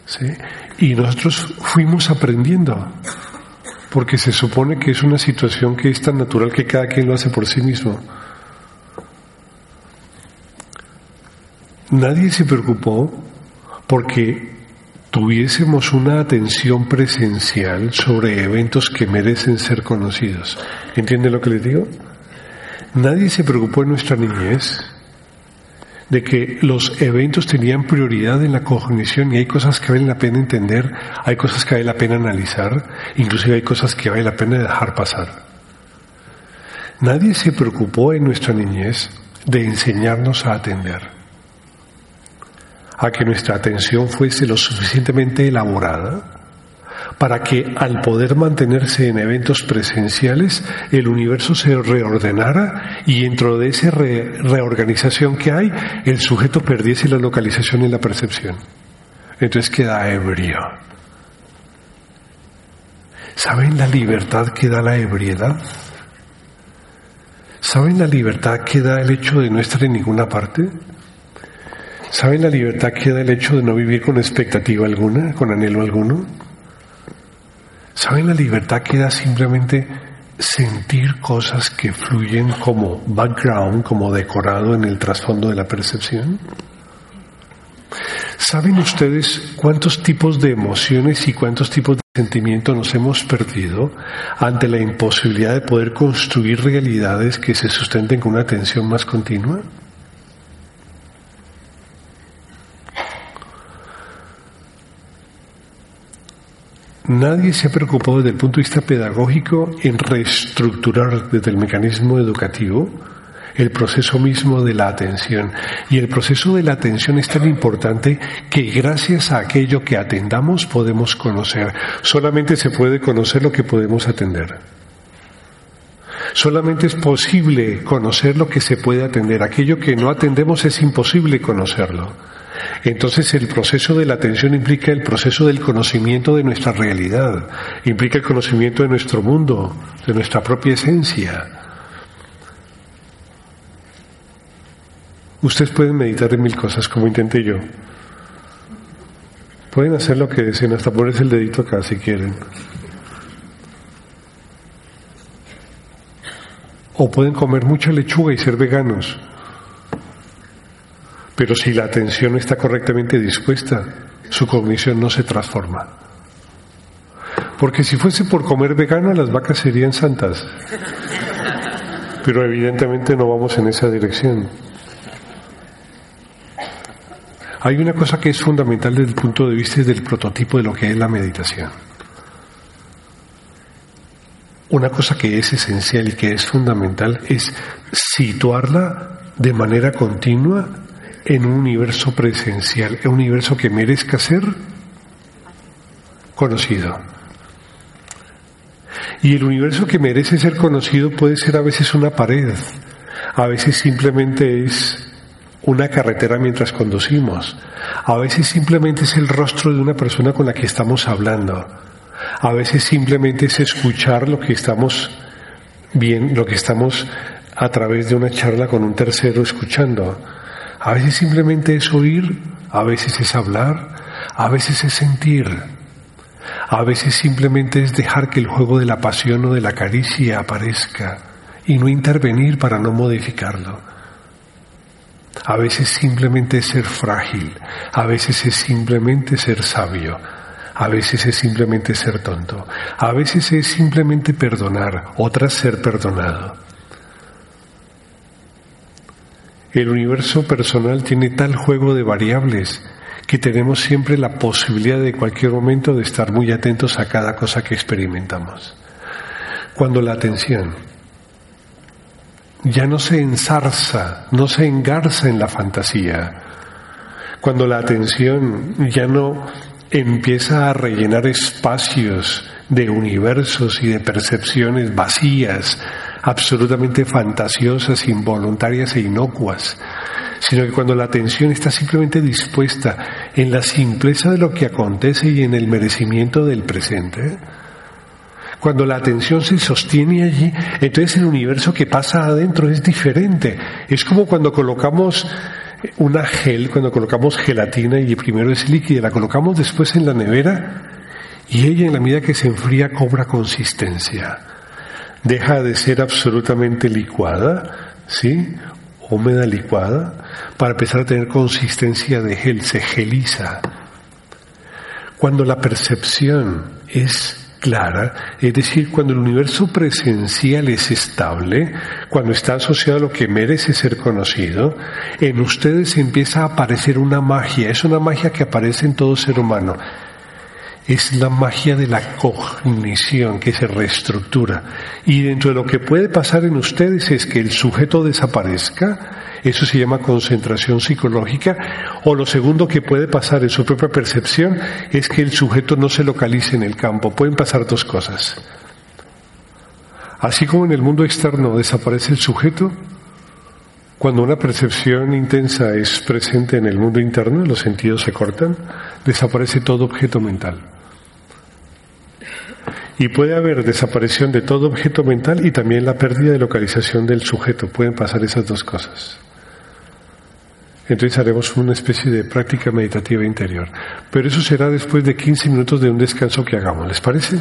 ¿sí? y nosotros fuimos aprendiendo, porque se supone que es una situación que es tan natural que cada quien lo hace por sí mismo. Nadie se preocupó porque tuviésemos una atención presencial sobre eventos que merecen ser conocidos. ¿Entiende lo que les digo? Nadie se preocupó en nuestra niñez de que los eventos tenían prioridad en la cognición y hay cosas que vale la pena entender, hay cosas que vale la pena analizar, inclusive hay cosas que vale la pena dejar pasar. Nadie se preocupó en nuestra niñez de enseñarnos a atender a que nuestra atención fuese lo suficientemente elaborada para que al poder mantenerse en eventos presenciales el universo se reordenara y dentro de esa reorganización que hay el sujeto perdiese la localización y la percepción. Entonces queda ebrio. ¿Saben la libertad que da la ebriedad? ¿Saben la libertad que da el hecho de no estar en ninguna parte? ¿Saben la libertad que da el hecho de no vivir con expectativa alguna, con anhelo alguno? ¿Saben la libertad que da simplemente sentir cosas que fluyen como background, como decorado en el trasfondo de la percepción? ¿Saben ustedes cuántos tipos de emociones y cuántos tipos de sentimientos nos hemos perdido ante la imposibilidad de poder construir realidades que se sustenten con una atención más continua? Nadie se ha preocupado desde el punto de vista pedagógico en reestructurar desde el mecanismo educativo el proceso mismo de la atención. Y el proceso de la atención es tan importante que gracias a aquello que atendamos podemos conocer. Solamente se puede conocer lo que podemos atender. Solamente es posible conocer lo que se puede atender. Aquello que no atendemos es imposible conocerlo. Entonces el proceso de la atención implica el proceso del conocimiento de nuestra realidad, implica el conocimiento de nuestro mundo, de nuestra propia esencia. Ustedes pueden meditar en mil cosas como intenté yo. Pueden hacer lo que deseen, hasta ponerse el dedito acá si quieren. O pueden comer mucha lechuga y ser veganos. Pero si la atención está correctamente dispuesta, su cognición no se transforma. Porque si fuese por comer vegano, las vacas serían santas. Pero evidentemente no vamos en esa dirección. Hay una cosa que es fundamental desde el punto de vista del prototipo de lo que es la meditación. Una cosa que es esencial y que es fundamental es situarla de manera continua en un universo presencial, en un universo que merezca ser conocido. Y el universo que merece ser conocido puede ser a veces una pared, a veces simplemente es una carretera mientras conducimos, a veces simplemente es el rostro de una persona con la que estamos hablando, a veces simplemente es escuchar lo que estamos bien, lo que estamos a través de una charla con un tercero escuchando. A veces simplemente es oír, a veces es hablar, a veces es sentir. A veces simplemente es dejar que el juego de la pasión o de la caricia aparezca y no intervenir para no modificarlo. A veces simplemente es ser frágil, a veces es simplemente ser sabio, a veces es simplemente ser tonto, a veces es simplemente perdonar, otras ser perdonado. El universo personal tiene tal juego de variables que tenemos siempre la posibilidad de cualquier momento de estar muy atentos a cada cosa que experimentamos. Cuando la atención ya no se enzarza, no se engarza en la fantasía, cuando la atención ya no empieza a rellenar espacios de universos y de percepciones vacías, absolutamente fantasiosas, involuntarias e inocuas, sino que cuando la atención está simplemente dispuesta en la simpleza de lo que acontece y en el merecimiento del presente, cuando la atención se sostiene allí, entonces el universo que pasa adentro es diferente. Es como cuando colocamos una gel, cuando colocamos gelatina y primero es líquida, la colocamos después en la nevera y ella en la medida que se enfría cobra consistencia. Deja de ser absolutamente licuada, ¿sí? húmeda licuada para empezar a tener consistencia de gel, se geliza. Cuando la percepción es clara, es decir, cuando el universo presencial es estable, cuando está asociado a lo que merece ser conocido, en ustedes empieza a aparecer una magia, es una magia que aparece en todo ser humano es la magia de la cognición que se reestructura. Y dentro de lo que puede pasar en ustedes es que el sujeto desaparezca, eso se llama concentración psicológica, o lo segundo que puede pasar en su propia percepción es que el sujeto no se localice en el campo. Pueden pasar dos cosas. Así como en el mundo externo desaparece el sujeto, cuando una percepción intensa es presente en el mundo interno, los sentidos se cortan, desaparece todo objeto mental. Y puede haber desaparición de todo objeto mental y también la pérdida de localización del sujeto. Pueden pasar esas dos cosas. Entonces haremos una especie de práctica meditativa interior. Pero eso será después de 15 minutos de un descanso que hagamos. ¿Les parece?